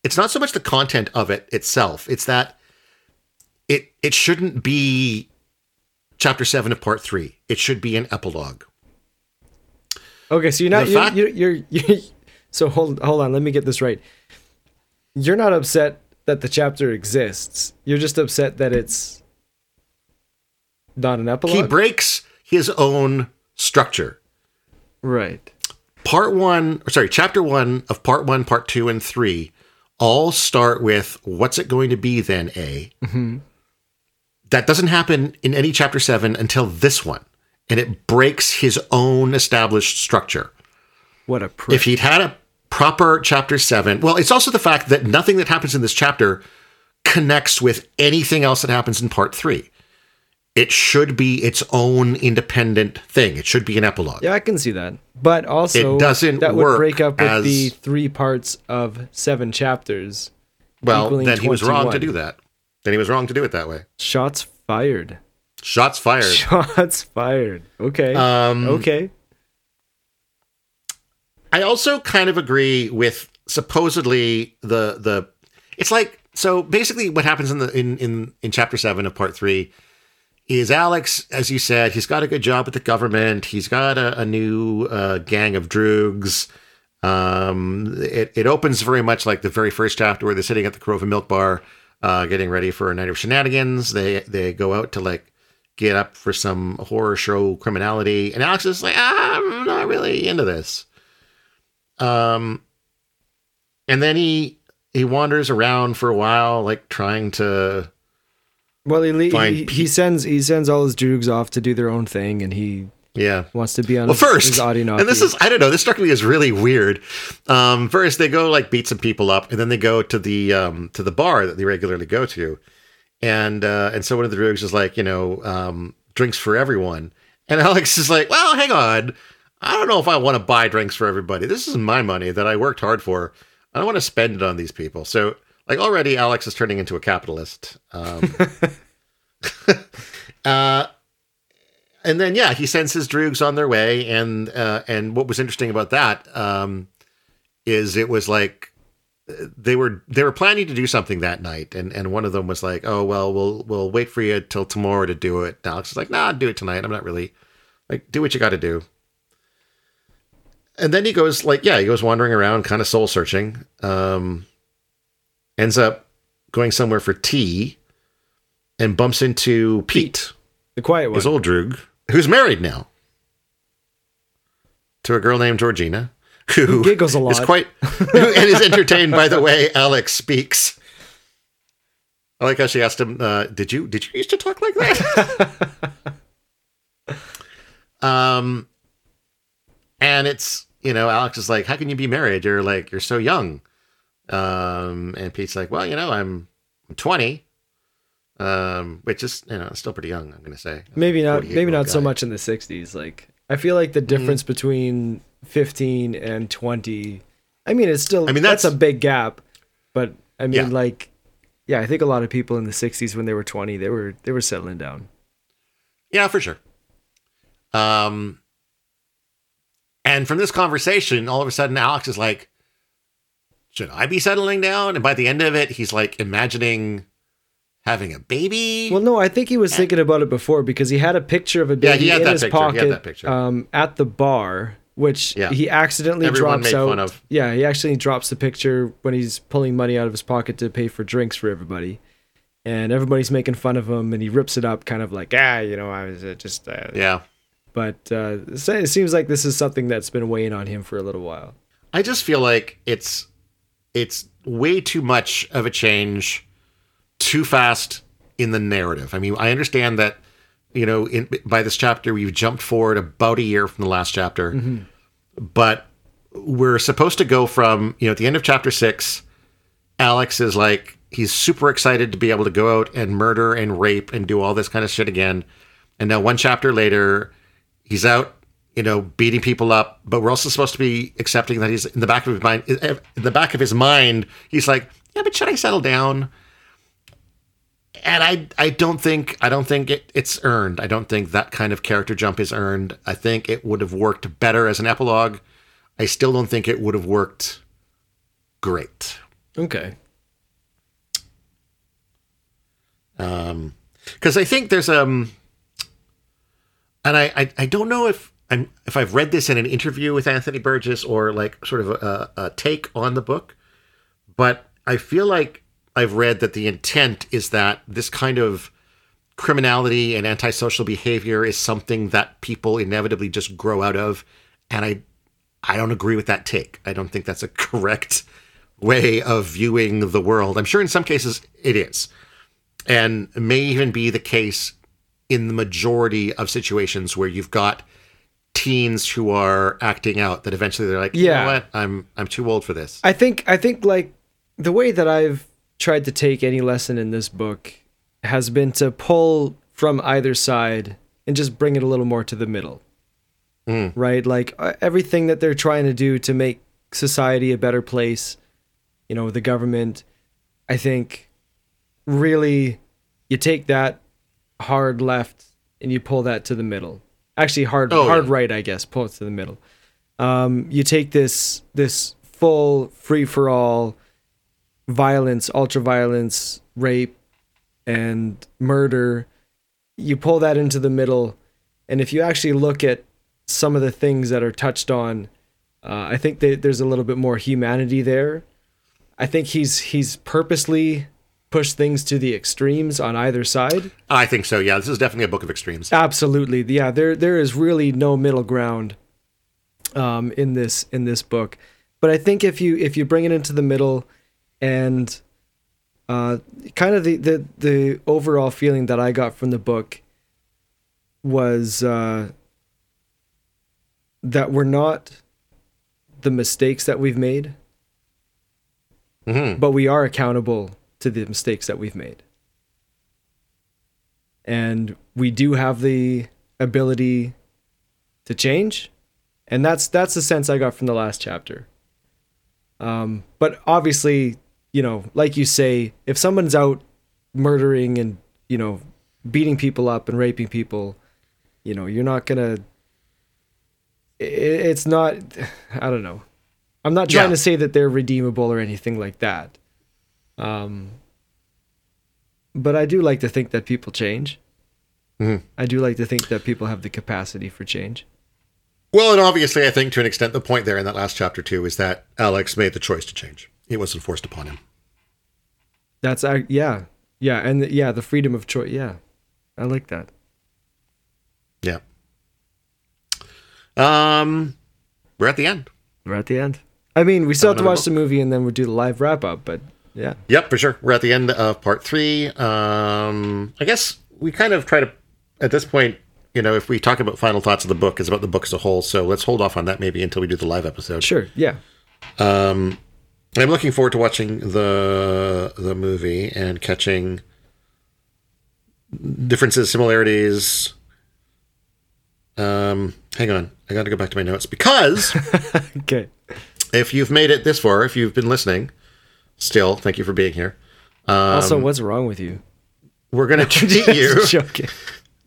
it's not so much the content of it itself. It's that it it shouldn't be chapter seven of part three. It should be an epilogue. Okay, so you're not The you're, fact- you're, you're, you're *laughs* so hold hold on, let me get this right. You're not upset that the chapter exists. You're just upset that it's not an epilogue. He breaks his own structure. right. part one, or sorry, chapter one of part one, part two, and three all start with what's it going to be then, A? Mm-hmm. That doesn't happen in any chapter seven until this one. And it breaks his own established structure. What a prick. If he'd had a proper chapter seven, well, it's also the fact that nothing that happens in this chapter connects with anything else that happens in part three. It should be its own independent thing. It should be an epilogue. yeah, I can see that. But also It doesn't that would break up with as- the three parts of seven chapters. Well, then he was wrong to do that. Then he was wrong to do it that way. Shots fired. Shots fired. *laughs* Shots fired. Okay. Um, okay. I also kind of agree with supposedly the the. It's like so basically what happens in the in in in chapter seven of part three is Alex, as you said, he's got a good job at the government. He's got a, a new uh, gang of droogs. Um, it, it opens very much like the very first chapter where they're sitting at the Korova Milk Bar, uh, getting ready for a night of shenanigans. They they go out to like get up for some horror show criminality, and Alex is like, ah, I'm not really into this. Um, and then he he wanders around for a while, like trying to Well, he, he he sends he sends all his droogs off to do their own thing, and he yeah. wants to be on Well, his, first, his and this is I don't know. This struck me as really weird. Um, first, they go like beat some people up, and then they go to the um, to the bar that they regularly go to, and uh, and so one of the droogs is like, you know, um, drinks for everyone, and *laughs* Alex is like, well, hang on, I don't know if I want to buy drinks for everybody. This is my money that I worked hard for. I don't want to spend it on these people. So, like already, Alex is turning into a capitalist. Um, *laughs* uh, and then yeah, he sends his droogs on their way, and uh, and what was interesting about that um, is it was like uh, they were they were planning to do something that night, and and one of them was like, oh well, we'll we'll wait for you till tomorrow to do it. And Alex is like, nah, do it tonight. I'm not really like do what you got to do. And then he goes like, yeah, he goes wandering around, kind of soul searching. Um, ends up going somewhere for tea, and bumps into Pete the quiet one. his old droog, who's married now to a girl named Georgina, who, Who giggles a is lot. quite and is entertained by the way Alex speaks. I like how she asked him, uh, "Did you did you used to talk like that?" *laughs* um, and it's you know Alex is like, "How can you be married? You're like you're so young." Um, and Pete's like, "Well, you know, I'm 20." Um, which is you know still pretty young. I'm gonna say maybe not maybe not so much in the 60s like i feel like the difference between 15 and 20 i mean it's still I mean, that's, that's- a big gap but i mean Yeah. like yeah i think a lot of people in the 60s when they were 20 they were they were settling down Yeah, for sure. Um, and from this conversation, all of a sudden, Alex is like, "Should I be settling down?" And by the end of it, he's like imagining having a baby. well no i think he was thinking about it before because he had a picture of a Yeah, baby he had in his picture. He had pocket that picture. um at the bar which Yeah. he accidentally Everyone drops out yeah he actually drops the picture when he's pulling money out of his pocket to pay for drinks for everybody and everybody's making fun of him and he rips it up kind of like ah you know i was uh, just uh, yeah, but uh, it seems like this is something that's been weighing on him for a little while I just feel like it's it's way too much of a change, too fast in the narrative. I mean, I understand that you know in, by this chapter we've jumped forward about a year from the last chapter, mm-hmm. but we're supposed to go from you know at the end of chapter six, Alex is like he's super excited to be able to go out and murder and rape and do all this kind of shit again, and now one chapter later, he's out you know, beating people up, but we're also supposed to be accepting that he's in the back of his mind. In the back of his mind, he's like, "Yeah, but should I settle down?" And I, I don't think, I don't think it, it's earned. I don't think that kind of character jump is earned. I think it would have worked better as an epilogue. I still don't think it would have worked great. Okay. Um, because I think there's um, and I, I I don't know if I'm if I've read this in an interview with Anthony Burgess or like sort of a, a take on the book, but I feel like I've read that the intent is that this kind of criminality and antisocial behavior is something that people inevitably just grow out of, and I I don't agree with that take. I don't think that's a *laughs* correct way of viewing the world. I'm sure in some cases it is and may even be the case in the majority of situations where you've got teens who are acting out that eventually they're like, you Yeah. know what, I'm I'm too old for this. I think I think like the way that I've tried to take any lesson in this book has been to pull from either side and just bring it a little more to the middle. Mm. Right? Like uh, everything that they're trying to do to make society a better place, you know, the government, I think really you take that hard left and you pull that to the middle. Actually hard Oh, hard yeah. right, I guess, pull it to the middle. Um, you take this this full free for all violence, ultra violence, rape, and murder. You pull that into the middle, and if you actually look at some of the things that are touched on, uh, I think that there's a little bit more humanity there. I think he's he's purposely pushed things to the extremes on either side. I think so. Yeah, this is definitely a book of extremes. Absolutely, yeah. There there is really no middle ground um, in this in this book, but I think if you if you bring it into the middle, and uh, kind of the, the the overall feeling that I got from the book was uh, that we're not the mistakes that we've made, hmm but we are accountable to the mistakes that we've made. And we do have the ability to change. And that's that's the sense I got from the last chapter. Um, but obviously, you know, like you say, if someone's out murdering and, you know, beating people up and raping people, you know, you're not gonna it's not *sighs* I don't know. I'm not trying Yeah. to say that they're redeemable or anything like that. Um, but I do like to think that people change. Mhm. I do like to think that people have the capacity for change. Well, and obviously, I think to an extent, the point there in that last chapter too is that Alex made the choice to change. It wasn't forced upon him. That's uh, yeah, yeah, and the, yeah, the freedom of choice. Yeah, I like that. Yeah. Um, we're at the end. We're at the end. I mean, we still have to watch the movie and then we'll do the live wrap up. But yeah, Yep, for sure. We're at the end of part three. Um, I guess we kind of try to, at this point, you know, if we talk about final thoughts of the book, it's about the book as a whole. So let's hold off on that maybe until we do the live episode. sure, yeah, Um, I'm looking forward to watching the the movie and catching differences, similarities. Um, hang on, I got to go back to my notes because *laughs* okay, if you've made it this far, if you've been listening, still, thank you for being here. Um, also, what's wrong with you? we're going *laughs* to treat you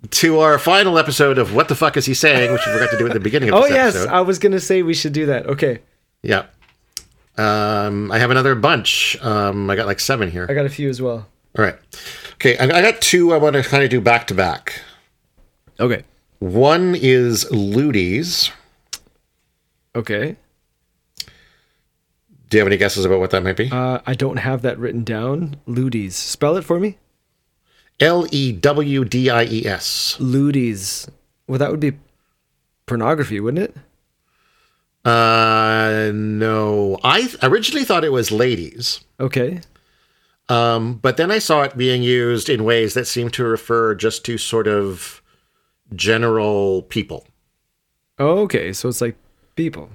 to our final episode of What the Fuck Is He Saying, which we forgot to do at the beginning of the episode. Oh yes, episode. I was gonna say we should do that. Okay, Yeah. Um, I have another bunch. Um, I got like seven here. I got a few as well. All right. Okay, I, I got two I want to kind of do back to back. Okay, One is Lewdies. okay. Do you have any guesses about what that might be? Uh, I don't have that written down. Lewdies, spell it for me. L E W D I E S. Lewdies. Well, that would be pornography, wouldn't it? Uh, no. I th- originally thought it was ladies, Okay. um, but then I saw it being used in ways that seemed to refer just to sort of general people. Oh, okay. So it's like people.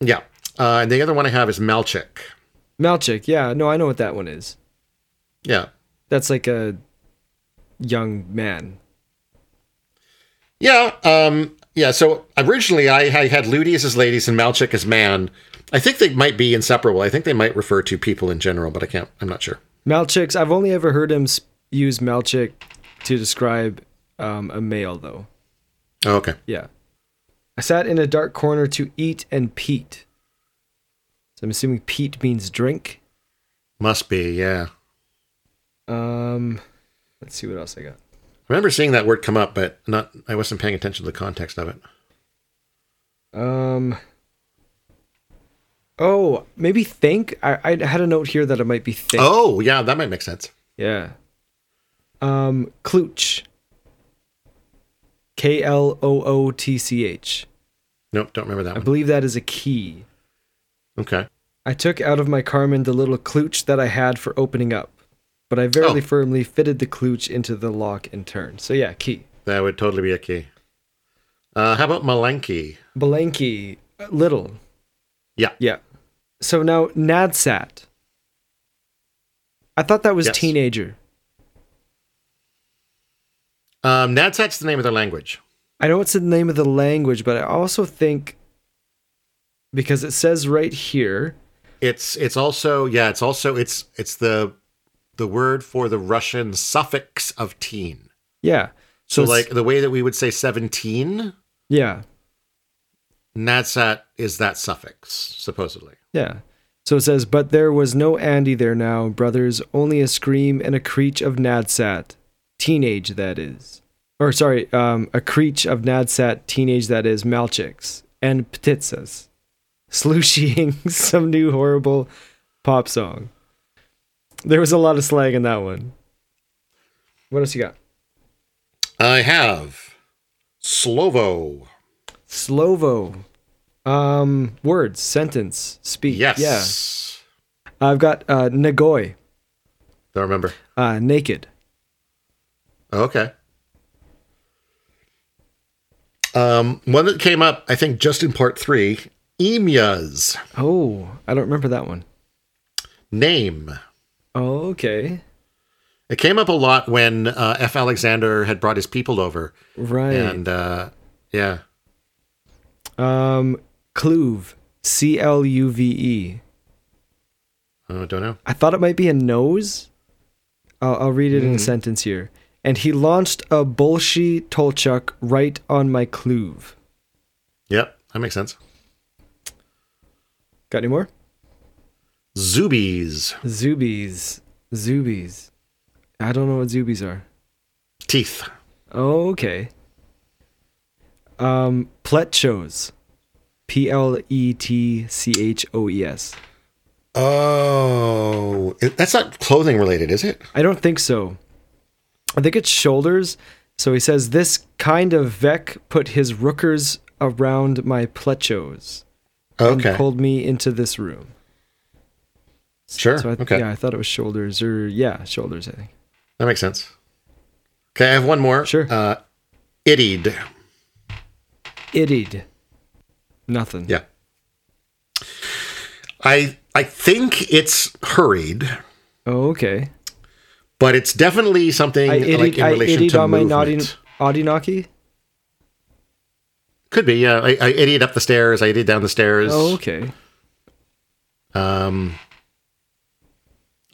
Yeah. Uh, and the other one I have is Malchik. Malchik. Yeah. No, I know what that one is. Yeah. That's like a young man. Yeah, um, yeah. So originally, I, I had Lewdies as ladies and Malchik as man. I think they might be inseparable. I think they might refer to people in general, but I can't. I'm not sure. Malchiks. I've only ever heard him use Malchik to describe um, a male, though. Oh, okay. Yeah. I sat in a dark corner to eat and peet. So I'm assuming peet means drink. Must be, yeah. Um, let's see what else I got. I remember seeing that word come up, but not. I wasn't paying attention to the context of it. Um. Oh, maybe think. I I had a note here that it might be think. Oh, yeah, that might make sense. Yeah. Um, klootch. K L O O T C H. Nope, don't remember that I one. believe that is a key. Okay. I took out of my carman the little klootch that I had for opening up, but I very Oh. firmly fitted the klootch into the lock and turn. So yeah, key. That would totally be a key. Uh, how about Malenky? Belenki, uh, little. Yeah. Yeah. So now Nadsat. I thought that was Yes. teenager. Um, Nadsat's the name of their language. I know it's the name of the language, but I also think because it says right here. It's it's also yeah it's also it's it's the the word for the Russian suffix of teen. Yeah. So it's- like the way that we would say seventeen, yeah. Nadsat is that suffix supposedly. Yeah. So it says, but there was no Andy there now, brothers, only a scream and a creech of Nadsat. Teenage, that is. Or sorry, um, a creech of Nadsat, teenage, that is, Malchicks, and Ptitsas. *laughs* Slooshying some new horrible pop song. There was a lot of slang in that one. What else you got? I have Slovo. Slovo. Um, words, sentence, speak. Yes. Yeah. I've got uh, Nagoy, Don't remember. uh, naked. Okay. Um, one that came up, I think, just in part three. Emias Oh, I don't remember that one. name. Oh, okay. It came up a lot when uh, F. Alexander had brought his people over, Right. and uh, yeah, um, Cluve. C L U V E. I don't know. I thought it might be a nose. I'll, I'll read it in a sentence here. And he launched a Bolshy Tolchock right on my Cluve. Yep, that makes sense. Got any more? Zoobies Zoobies. Zoobies. I don't know what Zoobies are. teeth. Okay. Um, Pletchos. P L E T C H O E S. Oh, that's not clothing related, is it? I don't think so. I think it's shoulders. So he says, This kind of Veck put his rookers around my plechos Okay, and pulled me into this room. Sure. So I, okay, yeah, I thought it was shoulders or yeah, shoulders, I think. that makes sense. Okay, I have one more. Sure. Uh, ittied. Ittied. Nothing. Yeah. I I think it's hurried, Oh, okay. but it's definitely something I like ittied, in I relation to on my movement. naughty Audinaki. Could be, yeah. I, I ittied up the stairs. I ittied down the stairs. Oh, okay. Um,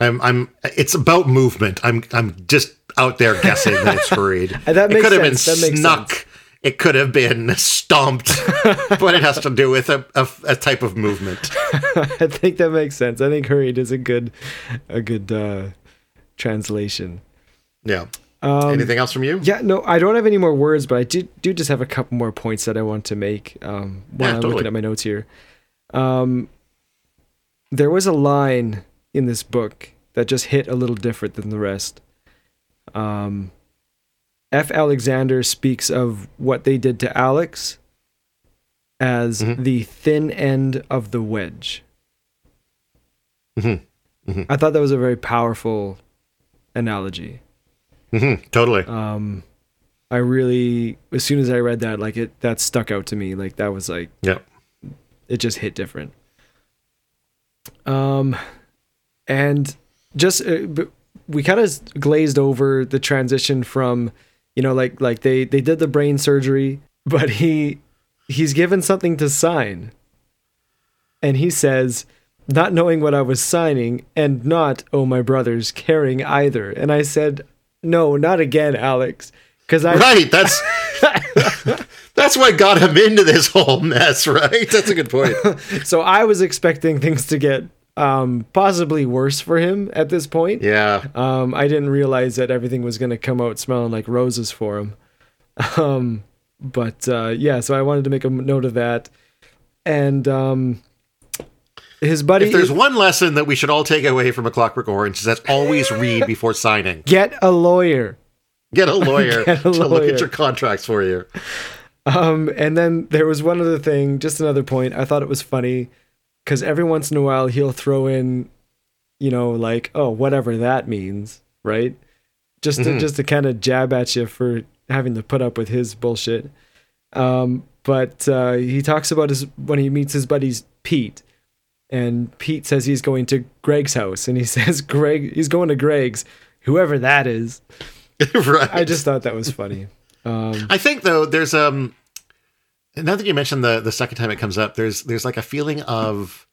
I'm, I'm. It's about movement. I'm, I'm just out there guessing that it's hurried. And *laughs* that it could have been sense. That snuck. sense. It could have been stomped, *laughs* but it has to do with a, a, a type of movement. *laughs* I think that makes sense. I think hurried is a good, a good uh, translation. Yeah. Um, Anything else from you? Yeah, no, I don't have any more words, but I do do just have a couple more points that I want to make um, while Yeah, I'm totally. looking at my notes here. Um, there was a line in this book that just hit a little different than the rest. Um, F. Alexander speaks of what they did to Alex as Mhm. the thin end of the wedge. Mhm. Mhm. I thought that was a very powerful analogy. hmm totally. um i really as soon as i read that like it that stuck out to me like that was like yeah. it just hit different um and just uh, we kind of glazed over the transition from you know like like they they did the brain surgery *laughs* but he he's given something to sign and he says not knowing what i was signing and not oh my brothers caring either and i said no not again alex because i Right. That's *laughs* That's what got him into this whole mess, right? That's a good point. *laughs* So I was expecting things to get um, possibly worse for him at this point. Yeah. Um, I didn't realize that everything was going to come out smelling like roses for him. *laughs* Um, but uh, yeah, so I wanted to make a note of that. And um, his buddy If there's one lesson that we should all take away from A Clockwork Orange, is that's always read before signing. get a lawyer. Get a lawyer *laughs* Get a to look at your contracts for you. Um, and then there was one other thing, just another point. I thought it was funny because every once in a while he'll throw in, you know, like, oh, whatever that means, right? Just to, just to kind of jab at you for having to put up with his bullshit. Um, but uh, he talks about his when he meets his buddies Pete, and Pete says he's going to Greg's house, and he *laughs* says Greg he's going to Greg's, whoever that is. *laughs* right. I just thought that was funny. Um, I think though there's um now that you mentioned the the second time it comes up, there's there's like a feeling of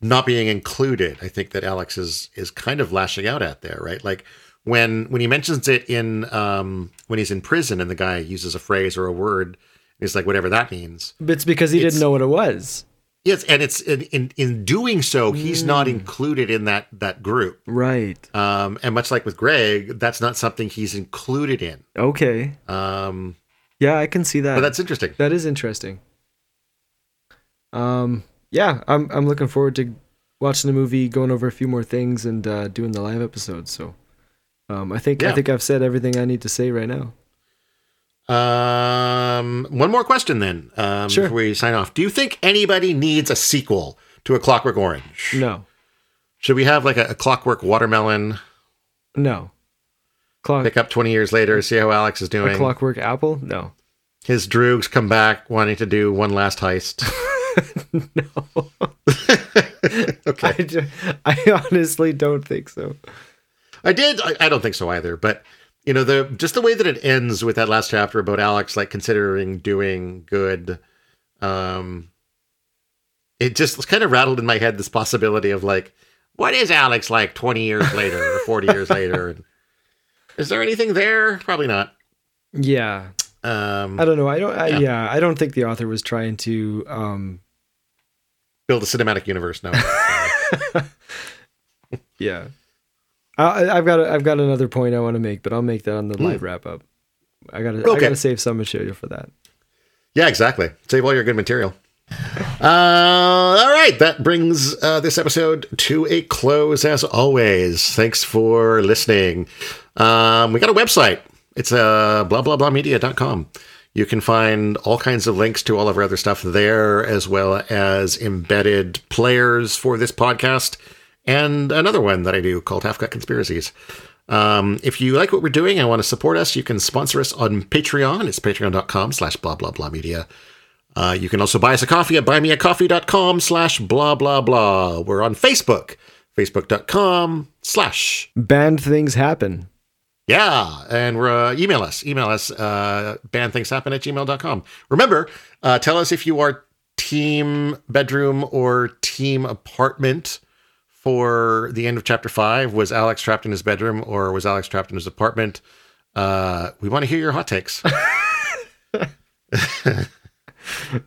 not being included. I think that Alex is is kind of lashing out at there, right? Like when when he mentions it in um when he's in prison and the guy uses a phrase or a word, he's like whatever that means. it's because he It's- didn't know what it was. Yes, and it's in in, in doing so, he's not included in that that group. Right. Um, and much like with Greg, that's not something he's included in. Okay. Um, Yeah, I can see that. but that's interesting. that is interesting. Um, yeah, I'm I'm looking forward to watching the movie, going over a few more things, and uh, doing the live episodes. So, um, I think I think I've said everything I need to say right now. Um, one more question then. Um, Sure. Before we sign off, do you think anybody needs a sequel to A Clockwork Orange? No, Should we have like a, a Clockwork Watermelon no. Clock, pick up twenty years later, see how Alex is doing. a clockwork apple? No. His droogs come back wanting to do one last heist. *laughs* No. *laughs* okay, I, I honestly don't think so. I did. I, I don't think so either. But you know, the just the way that it ends with that last chapter about Alex like considering doing good, um, it just kind of rattled in my head this possibility of like, what is Alex like twenty years later or forty years later? *laughs* And is there anything there? Probably not. Yeah, Um, I don't know. I don't. I, Yeah. yeah. I don't think the author was trying to. Um, build a cinematic universe. No. *laughs* Yeah, I, I've got a, I've got another point I want to make, but I'll make that on the Hmm. live wrap up. I gotta I Okay. gotta save some material for that. Yeah, exactly. Save all your good material. *laughs* Uh, all right, that brings uh, this episode to a close as always. Thanks for listening. Um, we got a website. It's uh, blah blah blah media.com. You can find all kinds of links to all of our other stuff there, as well as embedded players for this podcast and another one that I do called Half Cut Conspiracies. Um, if you like what we're doing and want to support us, you can sponsor us on Patreon. It's patreon.com slash blah blah blah media. Uh, you can also buy us a coffee at buymeacoffee.com slash blah blah blah. We're on Facebook, facebook.com slash Banned things happen. Yeah, and we're, uh, email us. Email us, uh, bandthingshappen at gmail.com. Remember, uh, tell us if you are team bedroom or team apartment for the end of chapter five. Was Alex trapped in his bedroom or was Alex trapped in his apartment? Uh, we want to hear your hot takes. *laughs* *laughs* uh,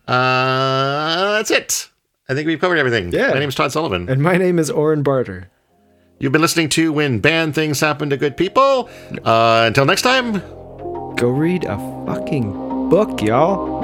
that's it. I think we've covered everything. Yeah. My name is Todd Sullivan. And my name is Oren Barter. You've been listening to When Bad Things Happen to Good People. Uh, until next time. Go read a fucking book, y'all.